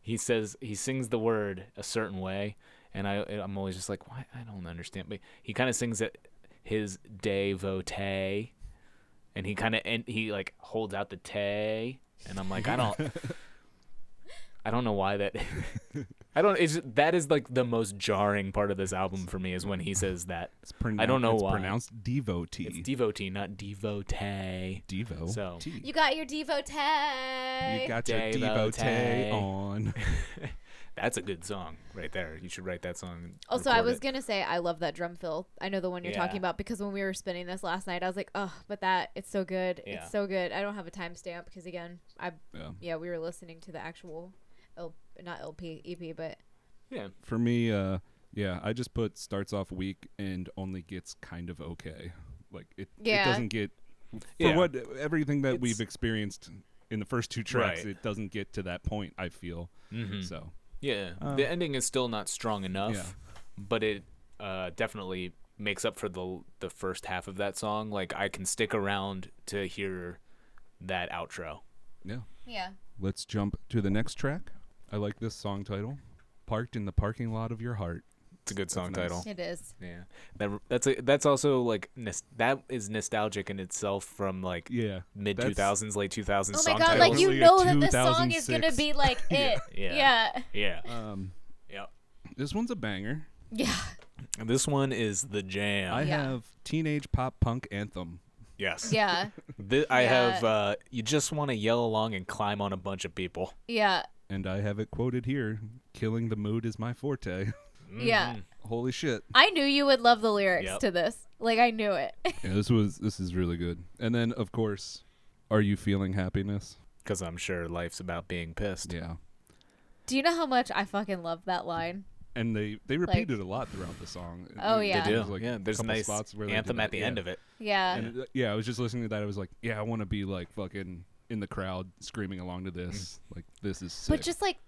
he says he sings the word a certain way and I I'm always just like why I don't understand but he kind of sings it his devotee and he kind of and he like holds out the tay and I'm like I don't I don't know why that I don't it's that is like the most jarring part of this album for me is when he says that It's pronou- I don't know why it's why. pronounced devotee. it's devotee not devotee Devo. So- T. You got your devotee. You got your Devotee. devotee on. That's a good song right there. You should write that song. Also, I was it. gonna say I love that drum fill. I know the one you're talking about because when we were spinning this last night, I was like, oh, but that it's so good. Yeah. It's so good. I don't have a timestamp because again, I Yeah. yeah we were listening to the actual, L, not LP EP, but yeah. For me, uh, yeah, I just put starts off weak and only gets kind of okay. Like it, Yeah. it doesn't get for Yeah. what everything that we've experienced in the first two tracks. Right. It doesn't get to that point. I feel hmm so. Yeah. Uh, the ending is still not strong enough, Yeah. but it uh, definitely makes up for the the first half of that song. Like I can stick around to hear that outro. Yeah. yeah, Let's jump to the next track. I like this song title. Parked in the parking lot of your heart. It's a good song nice. title. it is. Yeah. That that's a, that's also like nos- that is nostalgic in itself from like Yeah. mid two thousands, late 2000s Oh song my god, titles. like you Totally know that this song is gonna be like it. Yeah. yeah, yeah. Um, Yeah. this one's a banger. yeah. And This one is the jam. I Yeah. have teenage pop punk anthem. yes. yeah. Thi- I Yeah. have uh you just want to yell along and climb on a bunch of people. Yeah, And I have it quoted here Killing the mood is my forte. Yeah. Mhm. Holy shit. I knew you would love the lyrics Yep. to this. Like I knew it. Yeah, this was this is really good. And then of course, are you feeling happiness? Cuz I'm sure life's about being pissed. Yeah. Do you know how much I fucking love that line? And they they repeat it a lot throughout the song. Oh, There- yeah. They do. there's, like, yeah, there's a couple nice spots where they anthem at that, the yeah. end of it. Yeah. And uh, yeah, I was just listening to that. I was like, yeah, I want to be like fucking in the crowd screaming along to this. Like this is sick. But just like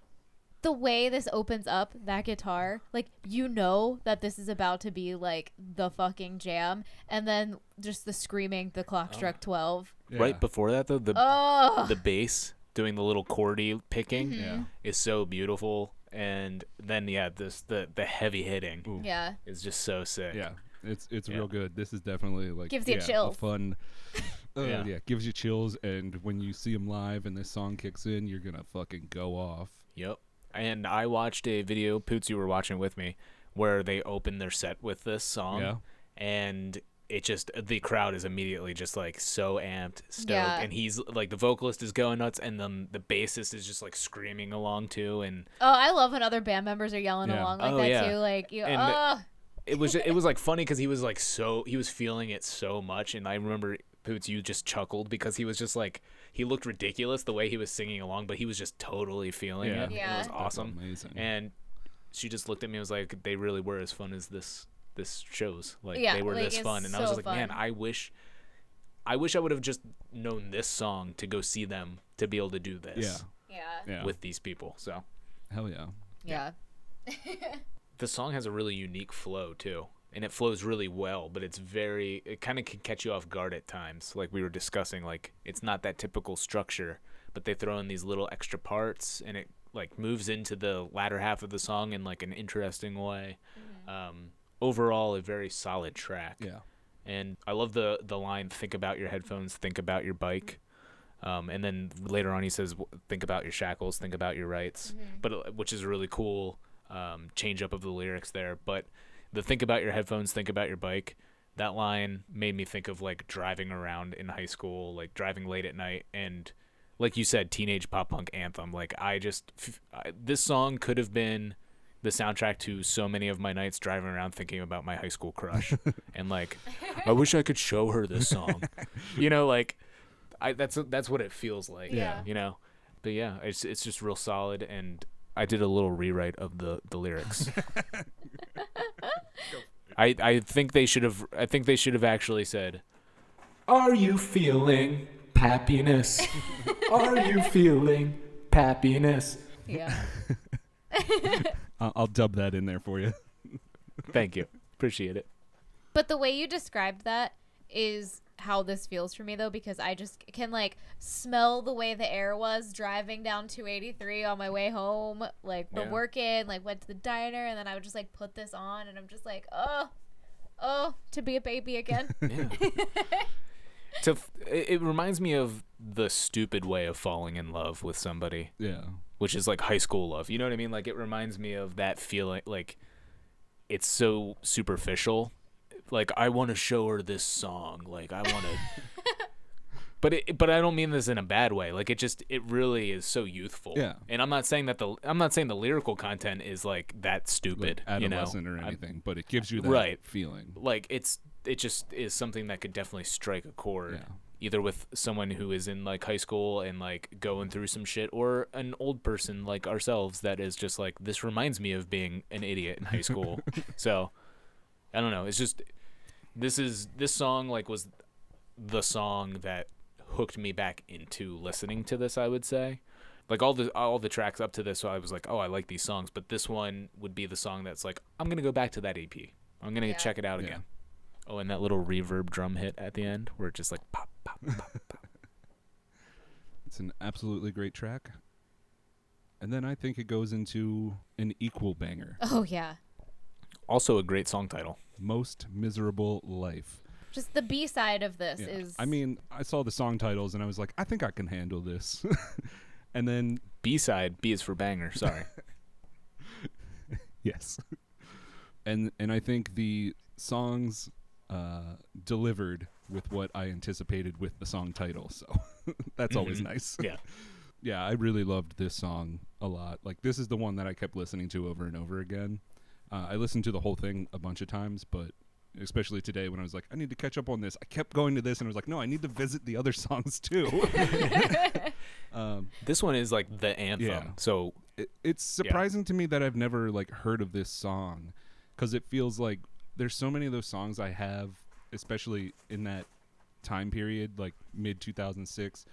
the way this opens up that guitar, like you know that this is about to be like the fucking jam, and then just the screaming, the clock struck twelve. Yeah. Right before that though, the Oh, the bass doing the little chordy picking Mm-hmm. Yeah. is so beautiful and then yeah, this the the heavy hitting Ooh. yeah, is just so sick. Yeah, it's it's Yeah. real good. This is definitely like Gives you yeah, a chills. fun. Uh, Yeah. yeah. gives you chills, and when you see them live and this song kicks in, you're gonna fucking go off. Yep. And I watched a video, Poots, you were watching with me, where they opened their set with this song. Yeah. And it just, the crowd is immediately just like so amped, stoked. Yeah. And he's like, the vocalist is going nuts, and then the bassist is just like screaming along too. And oh, I love when other band members are yelling Yeah. along like Oh, that yeah. too. Like you, And- oh, it was, it was like funny because he was like so, he was feeling it so much. And I remember, Poots, you just chuckled because he was just like, he looked ridiculous the way he was singing along, but he was just totally feeling Yeah. it. and Yeah. It was That's awesome. amazing. and she just looked at me and was like they really were as fun as this this shows like Yeah, they were like, this fun and i was so just like man i wish i wish i would have just known this song to go see them to be able to do this yeah, yeah, yeah, with these people so hell yeah. yeah, the song has a really unique flow too and it flows really well but it's very it kind of can catch you off guard at times like we were discussing like it's not that typical structure but they throw in these little extra parts and it like moves into the latter half of the song in like an interesting way. Um, overall a very solid track. Yeah. and I love the the line "Think about your headphones, think about your bike," um, and then later on he says, "Think about your shackles, think about your rights," but uh, which is a really cool um, change up of the lyrics there. But the "Think about your headphones, think about your bike," that line made me think of like driving around in high school, like driving late at night and like you said, teenage pop punk anthem. Like I just f- I, this song could have been the soundtrack to so many of my nights driving around thinking about my high school crush and like I wish I could show her this song. you know, like I that's that's what it feels like. Yeah. You know. But yeah, it's it's just real solid and I did a little rewrite of the the lyrics. I I think they should have I think they should have actually said Are you feeling happiness? Are you feeling happiness? Yeah. I'll, I'll dub that in there for you. Thank you. Appreciate it. But the way you described that is how this feels for me though because I just can like smell the way the air was driving down 283 on my way home like from Yeah. working like went to the diner and then I would just like put this on and I'm just like oh oh to be a baby again to f- it, it reminds me of the stupid way of falling in love with somebody, Yeah. which is like high school love. You know what I mean? Like it reminds me of that feeling like it's so superficial. Like I want to show her this song. Like I want to But it, but I don't mean this in a bad way. Like it just it really is so youthful. Yeah. And I'm not saying that the I'm not saying the lyrical content is like that Like stupid. you know? adolescent or I'm- anything, but it gives you that Right. feeling. like it's it just is something that could definitely strike a chord Yeah. either with someone who is in like high school and like going through some shit or an old person like ourselves that is just like this reminds me of being an idiot in high school so i don't know it's just this is this song like was the song that hooked me back into listening to this i would say like all the all the tracks up to this so i was like oh i like these songs but this one would be the song that's like i'm gonna go back to that ep i'm gonna Yeah. check it out Yeah. again oh and that little reverb drum hit at the end where it just like pop pop pop pop It's an absolutely great track. And then I think it goes into an equal banger. oh yeah also a great song title Most miserable life. just the B side of this Yeah. is I mean, I saw the song titles and I was like, I think I can handle this. and then b-side b is for banger sorry yes. and and I think the songs uh, delivered with what I anticipated with the song title. So that's always Mhm. nice. yeah yeah, I really loved this song a lot. Like this is the one that I kept listening to over and over again. Uh, I listened to the whole thing a bunch of times, but especially today when I was like, I need to catch up on this. I kept going to this and I was like, no, I need to visit the other songs too. um, this one is like the anthem Yeah. so it, it's surprising to me that I've never like heard of this song because it feels like there's so many of those songs I have, especially in that time period, like mid 2006,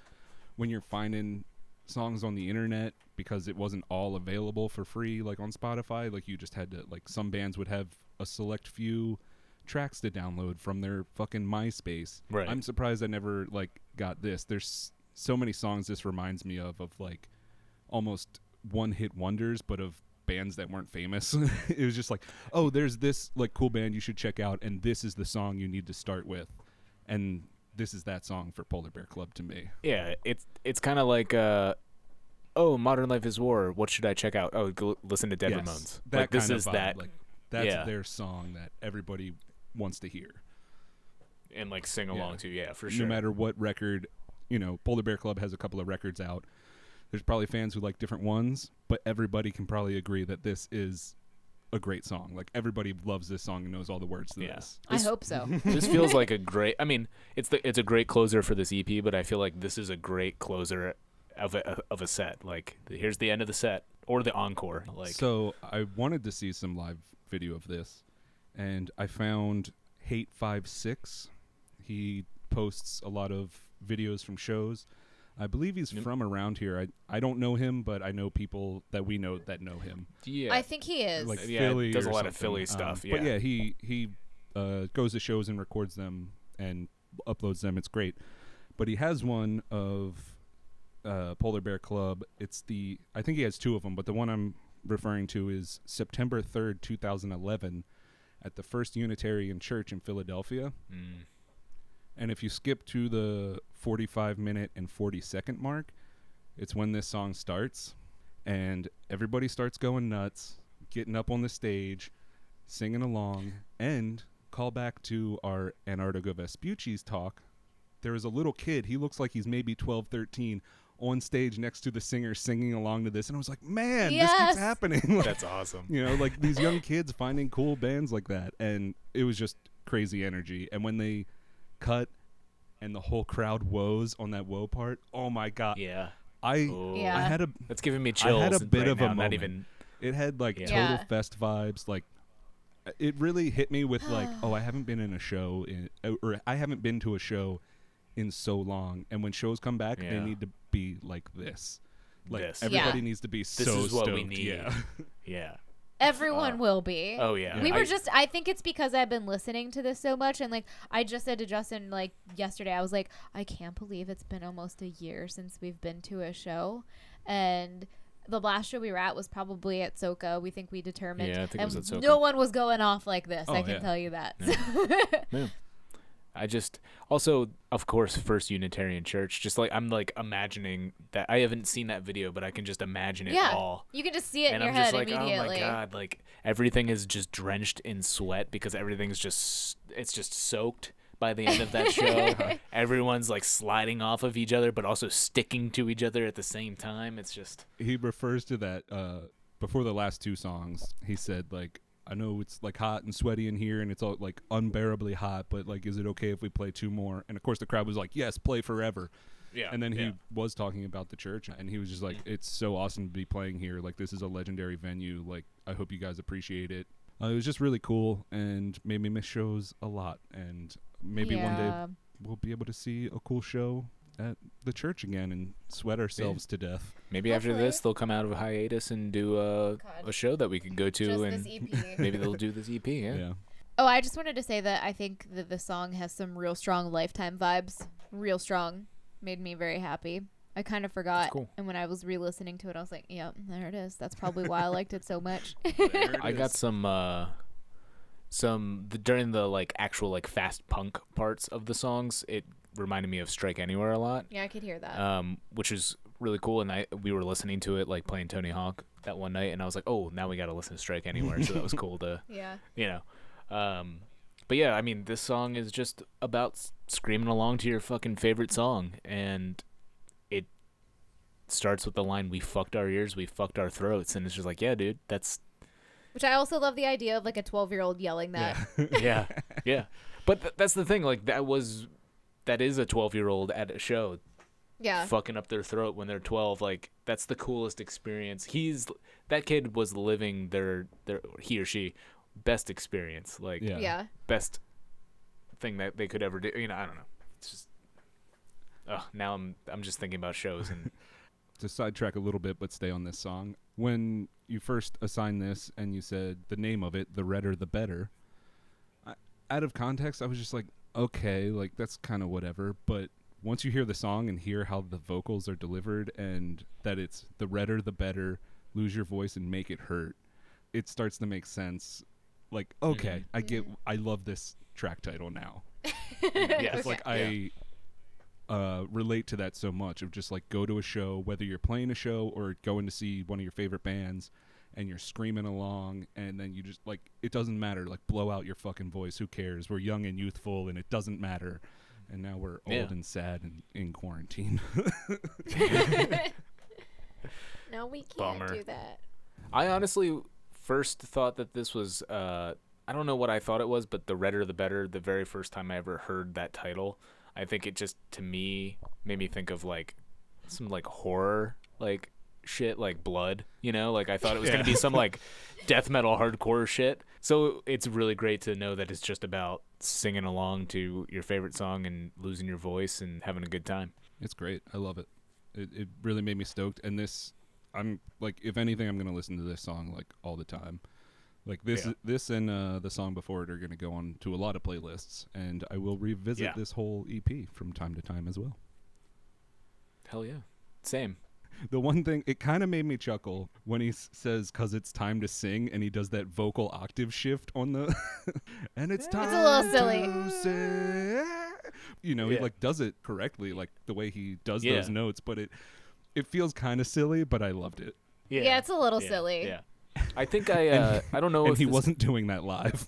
when you're finding songs on the internet because it wasn't all available for free, like on Spotify. Like you just had to, like some bands would have a select few tracks to download from their fucking MySpace. Right. I'm surprised I never like got this. There's so many songs this reminds me of of like almost one hit wonders, but of bands that weren't famous. it was just like, oh, there's this like cool band you should check out, and this is the song you need to start with, and this is that song for Polar Bear Club to me. yeah it's it's kind of like uh oh modern life is war what should i check out oh go listen to dead Yes, ramones that like this kind of is vibe, that like that's yeah. their song that everybody wants to hear. and like sing along Yeah. to yeah for sure No matter what record, you know, Polar Bear Club has a couple of records out. There's probably fans who like different ones, but everybody can probably agree that this is a great song. Like everybody loves this song and knows all the words to Yeah. this. I This- hope so this feels like a great i mean it's the it's a great closer for this ep but i feel like this is a great closer of a of a set like here's the end of the set or the encore like so I wanted to see some live video of this, and I found Hate5Six. He posts a lot of videos from shows. I believe he's Yep. from around here. I I don't know him, but I know people that we know that know him. yeah I think he is Like Yeah, Philly, does a or lot of something. Philly Um, stuff, But yeah. yeah, he he uh, goes to shows and records them and uploads them. It's great. But he has one of uh, Polar Bear Club. It's the I think he has two of them, but the one I'm referring to is September third, two thousand eleven, at the First Unitarian Church in Philadelphia. Mm. And if you skip to the 45 minute and 40 second mark, it's when this song starts. And everybody starts going nuts, getting up on the stage, singing along. And call back to our Antarctigo Vespucci's talk. There is a little kid, he looks like he's maybe 12, 13, on stage next to the singer singing along to this, and I was like, man, this keeps happening. Like, That's awesome. you know, like these young kids finding cool bands like that, and it was just crazy energy. And when they cut and the whole crowd woes on that woe part, oh my god, Yeah. I. Yeah. I had a That's giving me I chills. had a bit right of a now, Not moment. even. it had like Yeah. total Yeah. fest vibes like it really hit me with like oh i haven't been in a show in uh, or i haven't been to a show in so long and when shows come back they need to be like this like This. everybody Yeah. needs to be This so is what we stoked. need. yeah Yeah. Everyone Uh, will be. Oh yeah. We I- were just I think it's because I've been listening to this so much and like I just said to Justin like yesterday I was like I can't believe it's been almost a year since we've been to a show and the last show we were at was probably at Soka. We think we determined. Yeah, I think it was at Soka. No one was going off like this. Oh, I can yeah. tell you that. Yeah. I just also, of course, First Unitarian Church. Just like I'm like imagining that. I haven't seen that video, but I can just imagine it yeah, all. you can just see it and in I'm your just head like, immediately. oh my god, like everything is just drenched in sweat because everything's just it's just soaked by the end of that show. Everyone's like sliding off of each other, but also sticking to each other at the same time. It's just he refers to that uh before the last two songs he said like i know it's like hot and sweaty in here and it's all like unbearably hot but like is it okay if we play two more? And of course the crowd was like yes play forever. Yeah. and then he yeah. was talking about the church and he was just like it's so awesome to be playing here. Like this is a legendary venue. Like i hope you guys appreciate it. Uh, it was just really cool and made me miss shows a lot and maybe one day we'll be able to see a cool show at the church again and sweat ourselves to death Maybe after this they'll come out of a hiatus and do a God. a show that we can go to Just and this EP. maybe they'll do this EP. Yeah. yeah. Oh, I just wanted to say that I think that the song has some real strong lifetime vibes. Real strong. Made me very happy. I kind of forgot. cool. And when I was re listening to it, I was like, yep, there it is. That's probably why I liked it so much. I got some uh some the, during the like actual like fast punk parts of the songs. It reminded me of Strike Anywhere a lot, yeah, I could hear that. um, which is really cool. And I we were listening to it like playing Tony Hawk that one night, and I was like, oh, now we got to listen to Strike Anywhere. so that was cool to yeah. you know. Um, but yeah, I mean, this song is just about s- screaming along to your fucking favorite song, and it starts with the line "We fucked our ears, we fucked our throats," and it's just like, yeah, dude, that's Which I also love the idea of like a 12 year old yelling that. yeah, yeah. But th- that's the thing. Like that was, that is a twelve-year-old at a show Yeah. fucking up their throat when they're twelve. Like that's the coolest experience. He's that kid was living their their he or she best experience. Like Yeah. Yeah. best thing that they could ever do. You know, I don't know. It's just. Oh, now I'm I'm just thinking about shows and to sidetrack a little bit but stay on this song when you first assigned this and you said the name of it the redder the better I, out of context i was just like okay like that's kind of whatever but once you hear the song and hear how the vocals are delivered and that it's the redder the better lose your voice and make it hurt it starts to make sense. Like okay i get i love this track title now. Yes, it's like I uh, relate to that so much of just like go to a show, whether you're playing a show or going to see one of your favorite bands, and you're screaming along, and then you just like it doesn't matter, like blow out your fucking voice. Who cares? We're young and youthful, and it doesn't matter. And now we're old Yeah. and sad and in quarantine. No, we can't Bummer. do that. I honestly first thought that this was uh I don't know what I thought it was, but the redder the better. The very first time I ever heard that title, I think it just to me made me think of like some like horror like shit like blood, you know? Like I thought it was going to be some like death metal hardcore shit. So it's really great to know that it's just about singing along to your favorite song and losing your voice and having a good time. it's great. I love it. It it really made me stoked. And this, I'm like, if anything, I'm gonna listen to this song like all the time. Like this, Yeah. this and uh, the song before it are gonna go on to a lot of playlists, and I will revisit Yeah. this whole EP from time to time as well. Hell yeah. Same. The one thing it kind of made me chuckle when he s- says "cause it's time to sing" and he does that vocal octave shift on the, and it's a time little silly. to sing. You know, he Yeah. like does it correctly, like the way he does Yeah. those notes, but it it feels kind of silly, but I loved it. Yeah. Yeah, it's a little Yeah, silly. Yeah. I think I uh, I don't know and if he this- wasn't doing that live.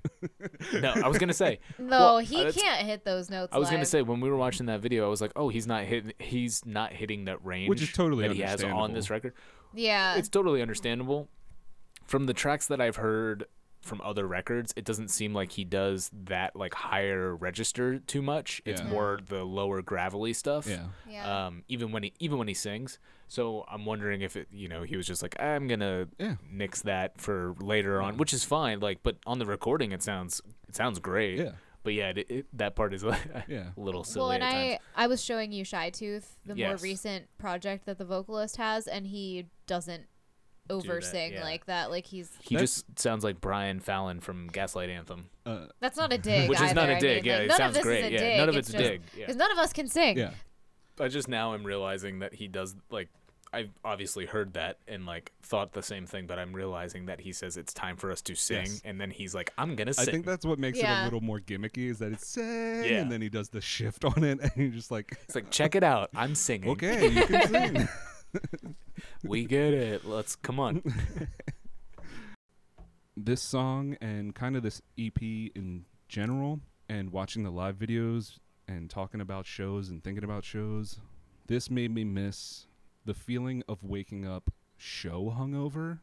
No, I was gonna say. No, Well, he uh, can't hit those notes. I was gonna say when we were watching that video, I was like, oh, he's not hitting. He's not hitting that range, Which is totally that he has on this record. Yeah. It's totally understandable. From the tracks that I've heard from other records, it doesn't seem like he does that like higher register too much. It's Yeah. more the lower gravelly stuff. yeah. yeah. Um, even when he even when he sings. So I'm wondering if it, you know, he was just like, I'm gonna Yeah. nix that for later on, which is fine. Like, but on the recording, it sounds it sounds great. Yeah. But yeah, it, it, that part is a Yeah. little silly. well, and at I times. I was showing you Shy Tooth, the more recent project that the vocalist has, and he doesn't over that, sing yeah. like that. Like he's He That's- just sounds like Brian Fallon from Gaslight Anthem, Uh, that's not a dig, which is not a a I dig. mean, yeah, like, it none sounds of this great. Is a yeah, dig. none of it's it's, just, dig. Yeah. because none of us can sing. yeah. I just now am realizing that he does like I've obviously heard that and like thought the same thing, but I'm realizing that he says it's time for us to sing, Yes. and then he's like, I'm gonna sing." I think that's what makes it a little more gimmicky is that it's sing, Yeah. and then he does the shift on it, and you're just like, it's like, check it out, I'm singing. okay, you can sing. We get it. Let's come on. this song and kind of this EP in general, and watching the live videos and talking about shows and thinking about shows, this made me miss the feeling of waking up show hungover.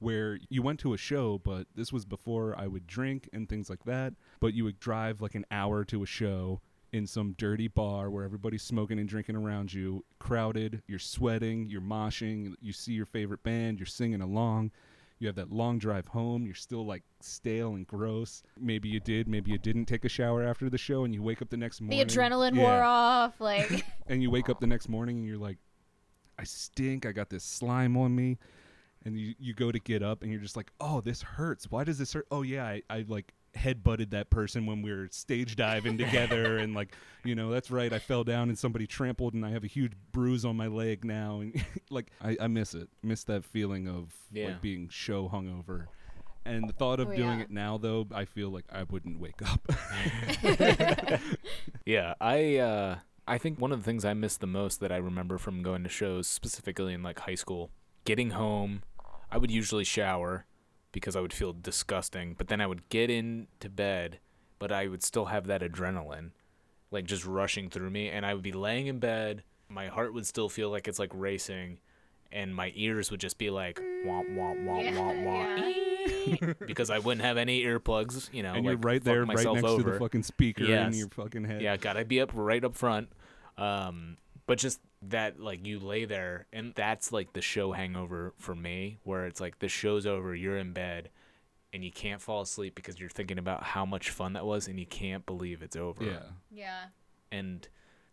Where you went to a show, but this was before I would drink and things like that. But you would drive like an hour to a show in some dirty bar where everybody's smoking and drinking around you, crowded, you're sweating, you're moshing, you see your favorite band, you're singing along. You have that long drive home, you're still like stale and gross. Maybe you did, maybe you didn't take a shower after the show and you wake up the next morning. The adrenaline Yeah. wore off. Like And you wake up the next morning and you're like, I stink, I got this slime on me. And you, you go to get up and you're just like, oh, this hurts. Why does this hurt? Oh, yeah, I, I like head butted that person when we were stage diving together. and like, you know, that's right. I fell down and somebody trampled and I have a huge bruise on my leg now. And like, I, I miss it. Miss that feeling of Yeah. like being show hungover. And the thought of Oh, doing yeah. it now, though, I feel like I wouldn't wake up. Yeah, I uh I think one of the things I miss the most that I remember from going to shows, specifically in like high school, getting home, I would usually shower because I would feel disgusting, but then I would get into bed, but I would still have that adrenaline like just rushing through me and I would be laying in bed, my heart would still feel like it's like racing and my ears would just be like wah wah wah Yeah, wah wah because I wouldn't have any earplugs, you know, and you're right there, right myself next over. to the fucking speaker in your fucking head. Yeah, gotta be up right up front. Um, but just that, like, you lay there, and that's like the show hangover for me, where it's like the show's over, you're in bed, and you can't fall asleep because you're thinking about how much fun that was, and you can't believe it's over. Yeah. yeah. And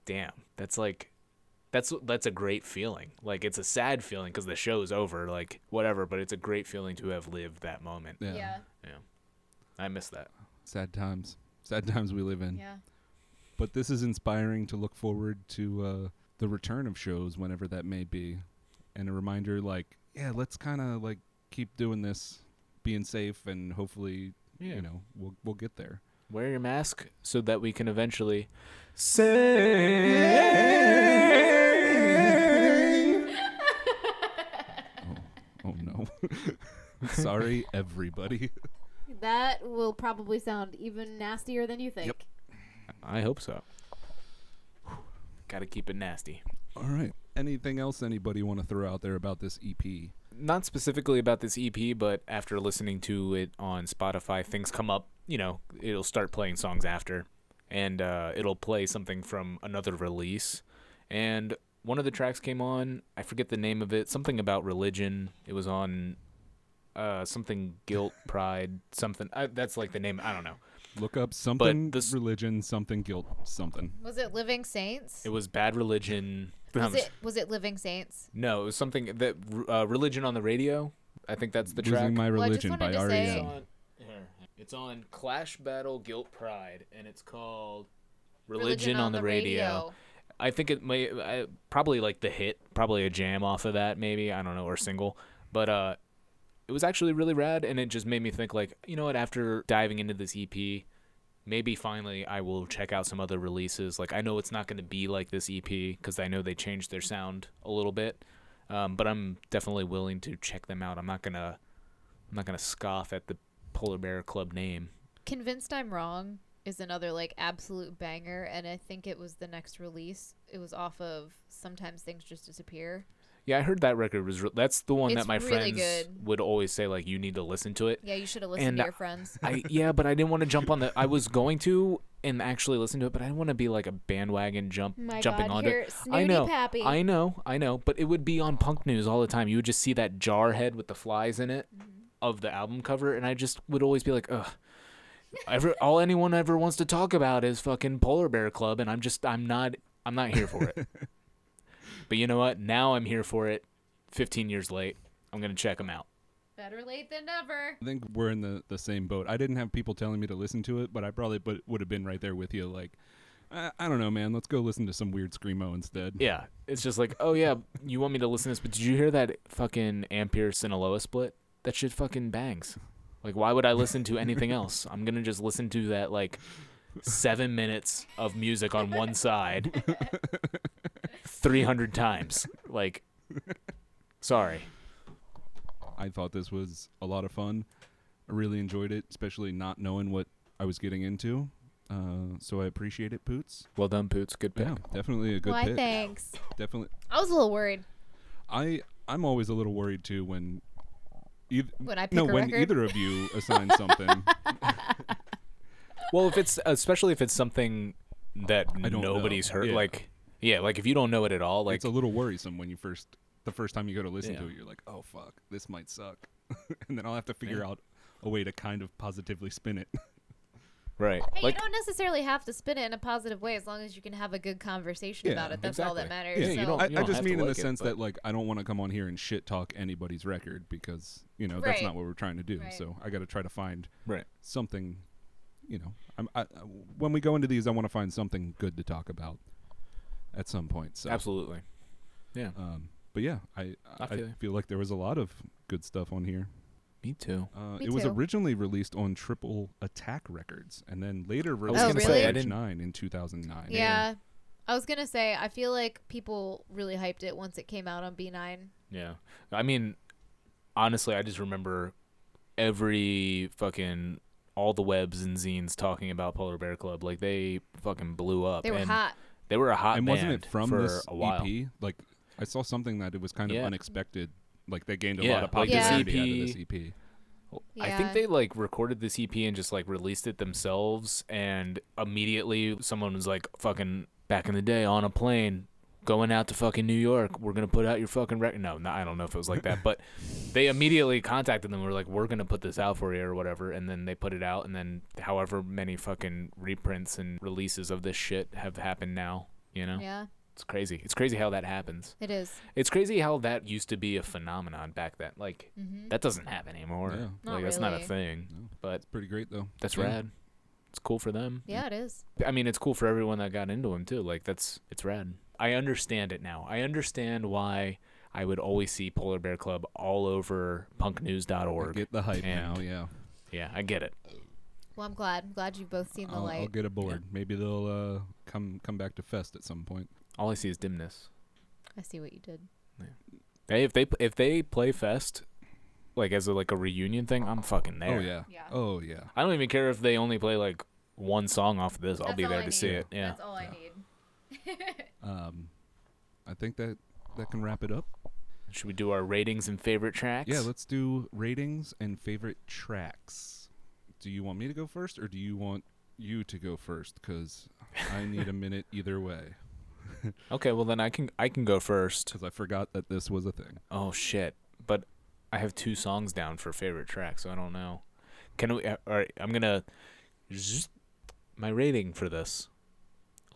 damn, that's like. That's that's a great feeling. Like it's a sad feeling because the show's over, like whatever. But it's a great feeling to have lived that moment. Yeah. Yeah. I miss that. Sad times. Sad times we live in. Yeah. But this is inspiring to look forward to uh, the return of shows whenever that may be. And a reminder like, yeah, let's kind of like keep doing this, being safe and hopefully, Yeah. you know, we'll we'll get there. Wear your mask so that we can eventually sing. Oh no. Sorry everybody. That will probably sound even nastier than you think. Yep. I hope so. Got to keep it nasty. All right. Anything else anybody want to throw out there about this EP? Not specifically about this EP, but after listening to it on Spotify, things come up. You know, it'll start playing songs after, and uh, it'll play something from another release. And one of the tracks came on. I forget the name of it. Something about religion. It was on uh, something guilt, pride, something. I, that's like the name. I don't know. Look up something this- religion, something guilt, something. Was it Living Saints? It was bad religion. was it was it Living Saints? No, it was something that uh, religion on the radio. I think that's the track. Losing My Well, Religion by wanted It's say- REM. on, it's on Clash Battle Guilt Pride, and it's called Religion, on, the, radio. I think it may I, probably like the hit, probably a jam off of that, maybe I don't know, or single. But uh, it was actually really rad, and it just made me think like, you know what? After diving into this EP, maybe finally I will check out some other releases. Like I know it's not going to be like this EP because I know they changed their sound a little bit, um, but I'm definitely willing to check them out. I'm not gonna I'm not gonna scoff at the Polar Bear Club name. Convinced I'm Wrong is another like absolute banger, and I think it was the next release. It was off of Sometimes Things Just Disappear. Yeah, I heard that record was. Re- that's the one It's that my really friends good. would always say like you need to listen to it. Yeah, you should have listened And to your friends. I yeah, but I didn't want to jump on the. I was going to and actually listen to it, but I didn't want to be like a bandwagon jump My jumping God, onto. it. I know, pappy. I know, I know, but it would be on punk news all the time. You would just see that jar head with the flies in it Mm-hmm. of the album cover, and I just would always be like, ugh. Ever, all anyone ever wants to talk about is fucking Polar Bear Club, and I'm just, I'm not, I'm not here for it. but you know what? Now I'm here for it. 15 years late, I'm gonna check them out. Better late than never. I think we're in the, the same boat. I didn't have people telling me to listen to it, but I probably but would have been right there with you. Like, I, I don't know, man. Let's go listen to some weird screamo instead. Yeah, it's just like, oh yeah, you want me to listen to this, but did you hear that fucking Ampere Sinaloa split? That shit fucking bangs. Like, why would I listen to anything else? I'm gonna just listen to that like seven minutes of music on one side, three hundred times. Like, sorry. I thought this was a lot of fun. I really enjoyed it, especially not knowing what I was getting into. Uh, so I appreciate it, Poots. Well done, Poots. Good pick. Yeah, definitely a good pick. Why, pick. thanks. Definitely. I was a little worried I I'm always a little worried too when. Eith- when I pick no, a when record. either of you assign something. Well, if it's especially if it's something that I don't know. nobody's heard, Yeah. like yeah, like if you don't know it at all, like it's a little worrisome when you first the first time you go to listen to it. You're like, oh fuck, this might suck, and then I'll have to figure Yeah. out a way to kind of positively spin it. right, Hey, like you don't necessarily have to spin it in a positive way as long as you can have a good conversation Yeah, about it. That's all that matters. Yeah, so. you don't- I, I don't just have to mean in the like it, sense but- that like I don't want to come on here and shit talk anybody's record because you know that's not what we're trying to do. Right. So I got to try to find right. something. You know, I'm, I, I- when we go into these, I want to find something good to talk about at some point. So Absolutely. Yeah. Um, but yeah, I I I, feel you. feel like there was a lot of good stuff on here. Me too. Uh, Me it was too. originally released on Triple Attack Records, and then later was released gonna on say, I Edge didn't- Nine in 2009. yeah. I was gonna say I feel like people really hyped it once it came out on B9. Yeah. I mean, honestly, I just remember every fucking all the webs and zines talking about Polar Bear Club. Like they fucking blew up. They were and hot. They were a hot and band wasn't it from for this a while. EP? Like I saw something that it was kind of Yeah. unexpected. Like they gained a Yeah, lot of like this popularity out of this EP. I think they like recorded this EP and just like released it themselves, and immediately someone was like, "Fucking back in the day on a plane." Going out to fucking New York, we're gonna put out your fucking record. No, no, I don't know if it was like that, but they immediately contacted them. and Were like, "We're gonna put this out for you or whatever," and then they put it out, and then however many fucking reprints and releases of this shit have happened now. You know, Yeah, it's crazy. It's crazy how that happens. it is. It's crazy how that used to be a phenomenon back then. Like Mm-hmm. that doesn't happen anymore. Yeah. Not like that's not a thing. No. But It's pretty great though. that's Yeah. rad. It's cool for them. Yeah, it is. I mean, it's cool for everyone that got into him too. Like that's it's rad. I understand it now. I understand why I would always see Polar Bear Club all over I punknews.org. get the hype and- now. Yeah, yeah, I get it. Well, I'm glad. I'm glad you've both seen the I'll, I'll light. get aboard. Maybe they'll uh, come come back to Fest at some point. All I see is dimness. I see what you did. Hey, if they if they play Fest like as a like a reunion thing, I'm fucking there. Oh yeah. Yeah. Oh yeah. I don't even care if they only play like one song off of this. I'll be there I to see it. Yeah. That's all I need. Um, I think that that can wrap it up. Should we do our ratings and favorite tracks? Yeah, let's do ratings and favorite tracks. Do you want me to go first, or do you want you to go first? Because I need a minute either way. Okay, well then I can I can go first. Because I forgot that this was a thing. Oh shit! But I have two songs down for favorite tracks, so I don't know. Can we? Uh, all right, I'm gonna. zzz- My rating for this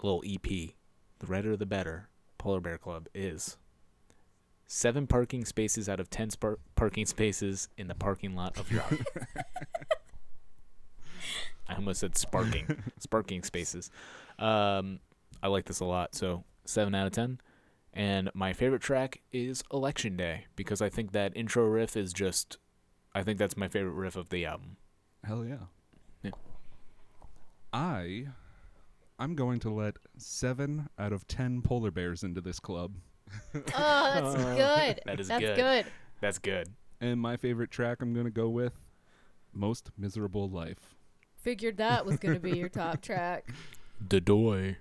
little EP, the redder the better, Polar Bear Club is seven parking spaces out of ten spar- parking spaces in the parking lot of your. I almost said sparking, sparking spaces. Um, I like this a lot, so seven out of ten. And my favorite track is Election Day because I think that intro riff is just I think that's my favorite riff of the album. Hell yeah. Yeah. I, I'm going to let seven out of ten polar bears into this club. Oh, that's good. That is that's good. good. That's good. And my favorite track I'm going to go with Most Miserable Life. Figured that was gonna be your top track. The doy.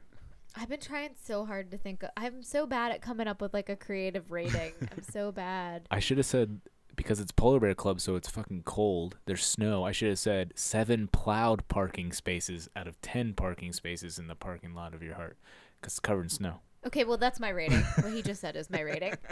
I've been trying so hard to think. Of, I'm so bad at coming up with like a creative rating. I'm so bad. I should have said because it's polar bear club, so it's fucking cold. There's snow. I should have said seven plowed parking spaces out of ten parking spaces in the parking lot of your heart, because it's covered in snow. Okay, well that's my rating. what he just said is my rating.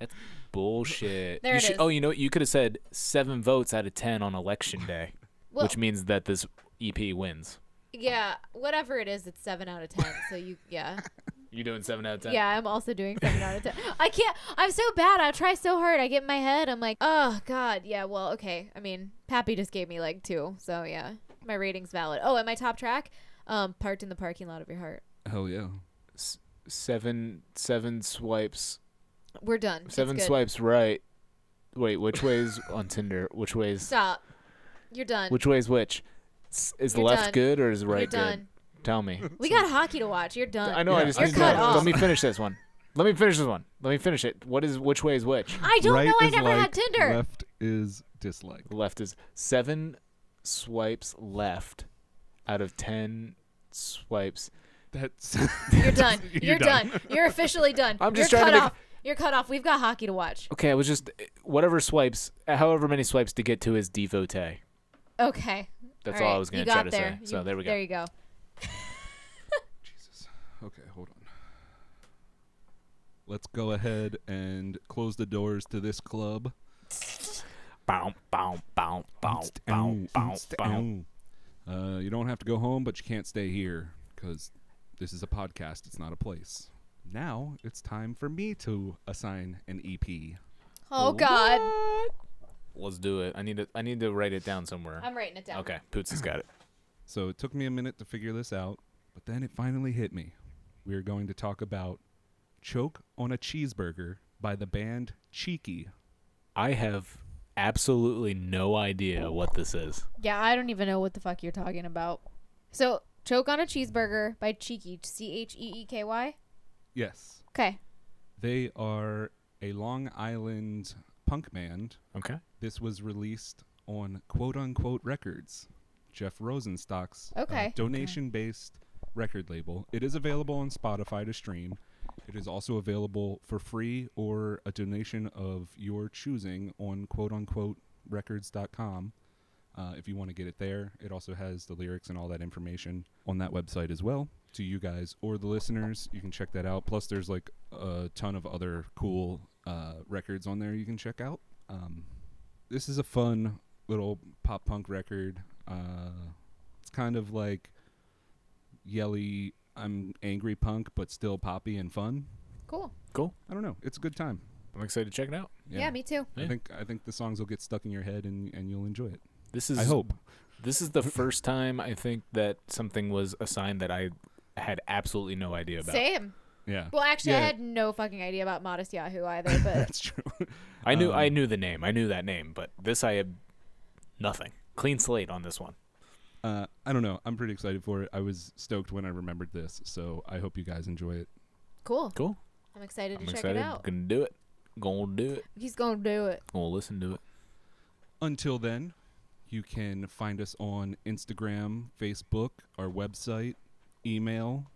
That's bullshit. There you it should, is. Oh, you know what? You could have said seven votes out of ten on election day, Well, which means that this EP wins. yeah, whatever it is, it's seven out of ten. So you, yeah, You doing seven out of ten? yeah. I'm also doing seven out of ten. I can't. I'm so bad. I try so hard. I get in my head. I'm like, oh god, yeah. Well, okay. I mean, Pappy just gave me like two, so yeah, my rating's valid. Oh, and my top track, um, parked in the parking lot of your heart. Hell yeah. S- seven seven swipes. We're done. Seven swipes right. Wait, which way's on Tinder? Which way's Stop. You're done. which way's which? S- Is You're left done. good or is the You're right good? Done. Tell me. We got hockey to watch. You're done. I know. I just You're need to cut know. off. Let me finish this one. Let me finish this one. Let me finish it. What is which way is which? I don't right know. I is never had like, Tinder. Left is dislike. Left is seven swipes left out of ten swipes. That's You're done. You're, done. You're officially done. I'm just You're trying cut to make- off. You're cut off. We've got hockey to watch. Okay, I was just whatever swipes, however many swipes to get to his devotee. Okay. That's All all, right, I was you gonna try got to there. say. So You- there we go. There you go. Jesus. Okay, hold on. Let's go ahead and close the doors to this club. Bow, bow, bow, bow, bow, bow, bow. Uh, you don't have to go home, but you can't stay here because this is a podcast. It's not a place. Now it's time for me to assign an EP. Oh God. Let's do it. I need to. I need to write it down somewhere. I'm writing it down. Okay, Poots has got it. So it took me a minute to figure this out, but then it finally hit me. We are going to talk about Choke on a Cheeseburger by the band Cheeky. I have absolutely no idea what this is. Yeah, I don't even know what the fuck you're talking about. So, choke on a cheeseburger by Cheeky. C H E E K Y. Yes. Okay. They are a Long Island punk band. Okay. This was released on quote unquote records. Jeff Rosenstock's uh, Okay. donation based record label. It is available on Spotify to stream. It is also available for free or a donation of your choosing on quote unquote records.com. Uh, if you want to get it there, it also has the lyrics and all that information on that website as well. To you guys or the listeners, you can check that out. Plus, there's like a ton of other cool uh, records on there you can check out. Um, this is a fun little pop punk record. Uh, it's kind of like yelly, I'm angry punk, but still poppy and fun. Cool. Cool. I don't know. It's a good time. I'm excited to check it out. Yeah, me too. I Yeah. think I think the songs will get stuck in your head and, and you'll enjoy it. This is. I hope. This is the first time I think that something was a sign that I had absolutely no idea about. Same. Yeah. Well, actually, I Yeah. had no fucking idea about Modest Yahoo either. But That's true. I knew. I Um, knew the name. I knew that name, but this I had nothing. Clean slate on this one. Uh, I don't know. I'm pretty excited for it. I was stoked when I remembered this, so I hope you guys enjoy it. cool. Cool. I'm excited I'm to check excited. it out. Gonna do it. Gonna do it. He's gonna do it. Gonna listen to it. Until then, you can find us on Instagram, Facebook, our website, email.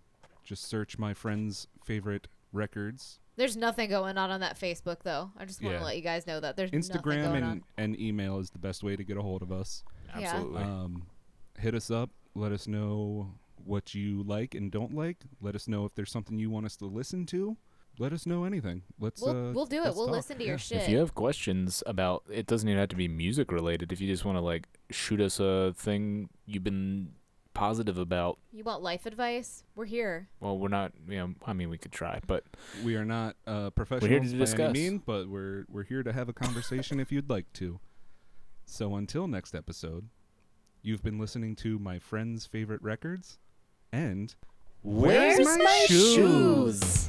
Just search my friend's favorite records. There's nothing going on on that Facebook though. I just want to Yeah. let you guys know that there's nothing Instagram going and, on. and email is the best way to get a hold of us. Yeah. Absolutely. Um, hit us up. Let us know what you like and don't like. Let us know if there's something you want us to listen to. Let us know anything. Let's. We'll uh, we'll do it. let's We'll talk. listen to your Yeah. shit. If you have questions about, it doesn't even have to be music related. If you just want to like shoot us a thing you've been positive about, You want life advice? We're here. well, we're not. You know, I mean, we could try, but We are not uh, professionals by discuss. any mean, but we're we're here to have a conversation if you'd like to. So until next episode, you've been listening to my friend's favorite records, and where's, my shoes? shoes?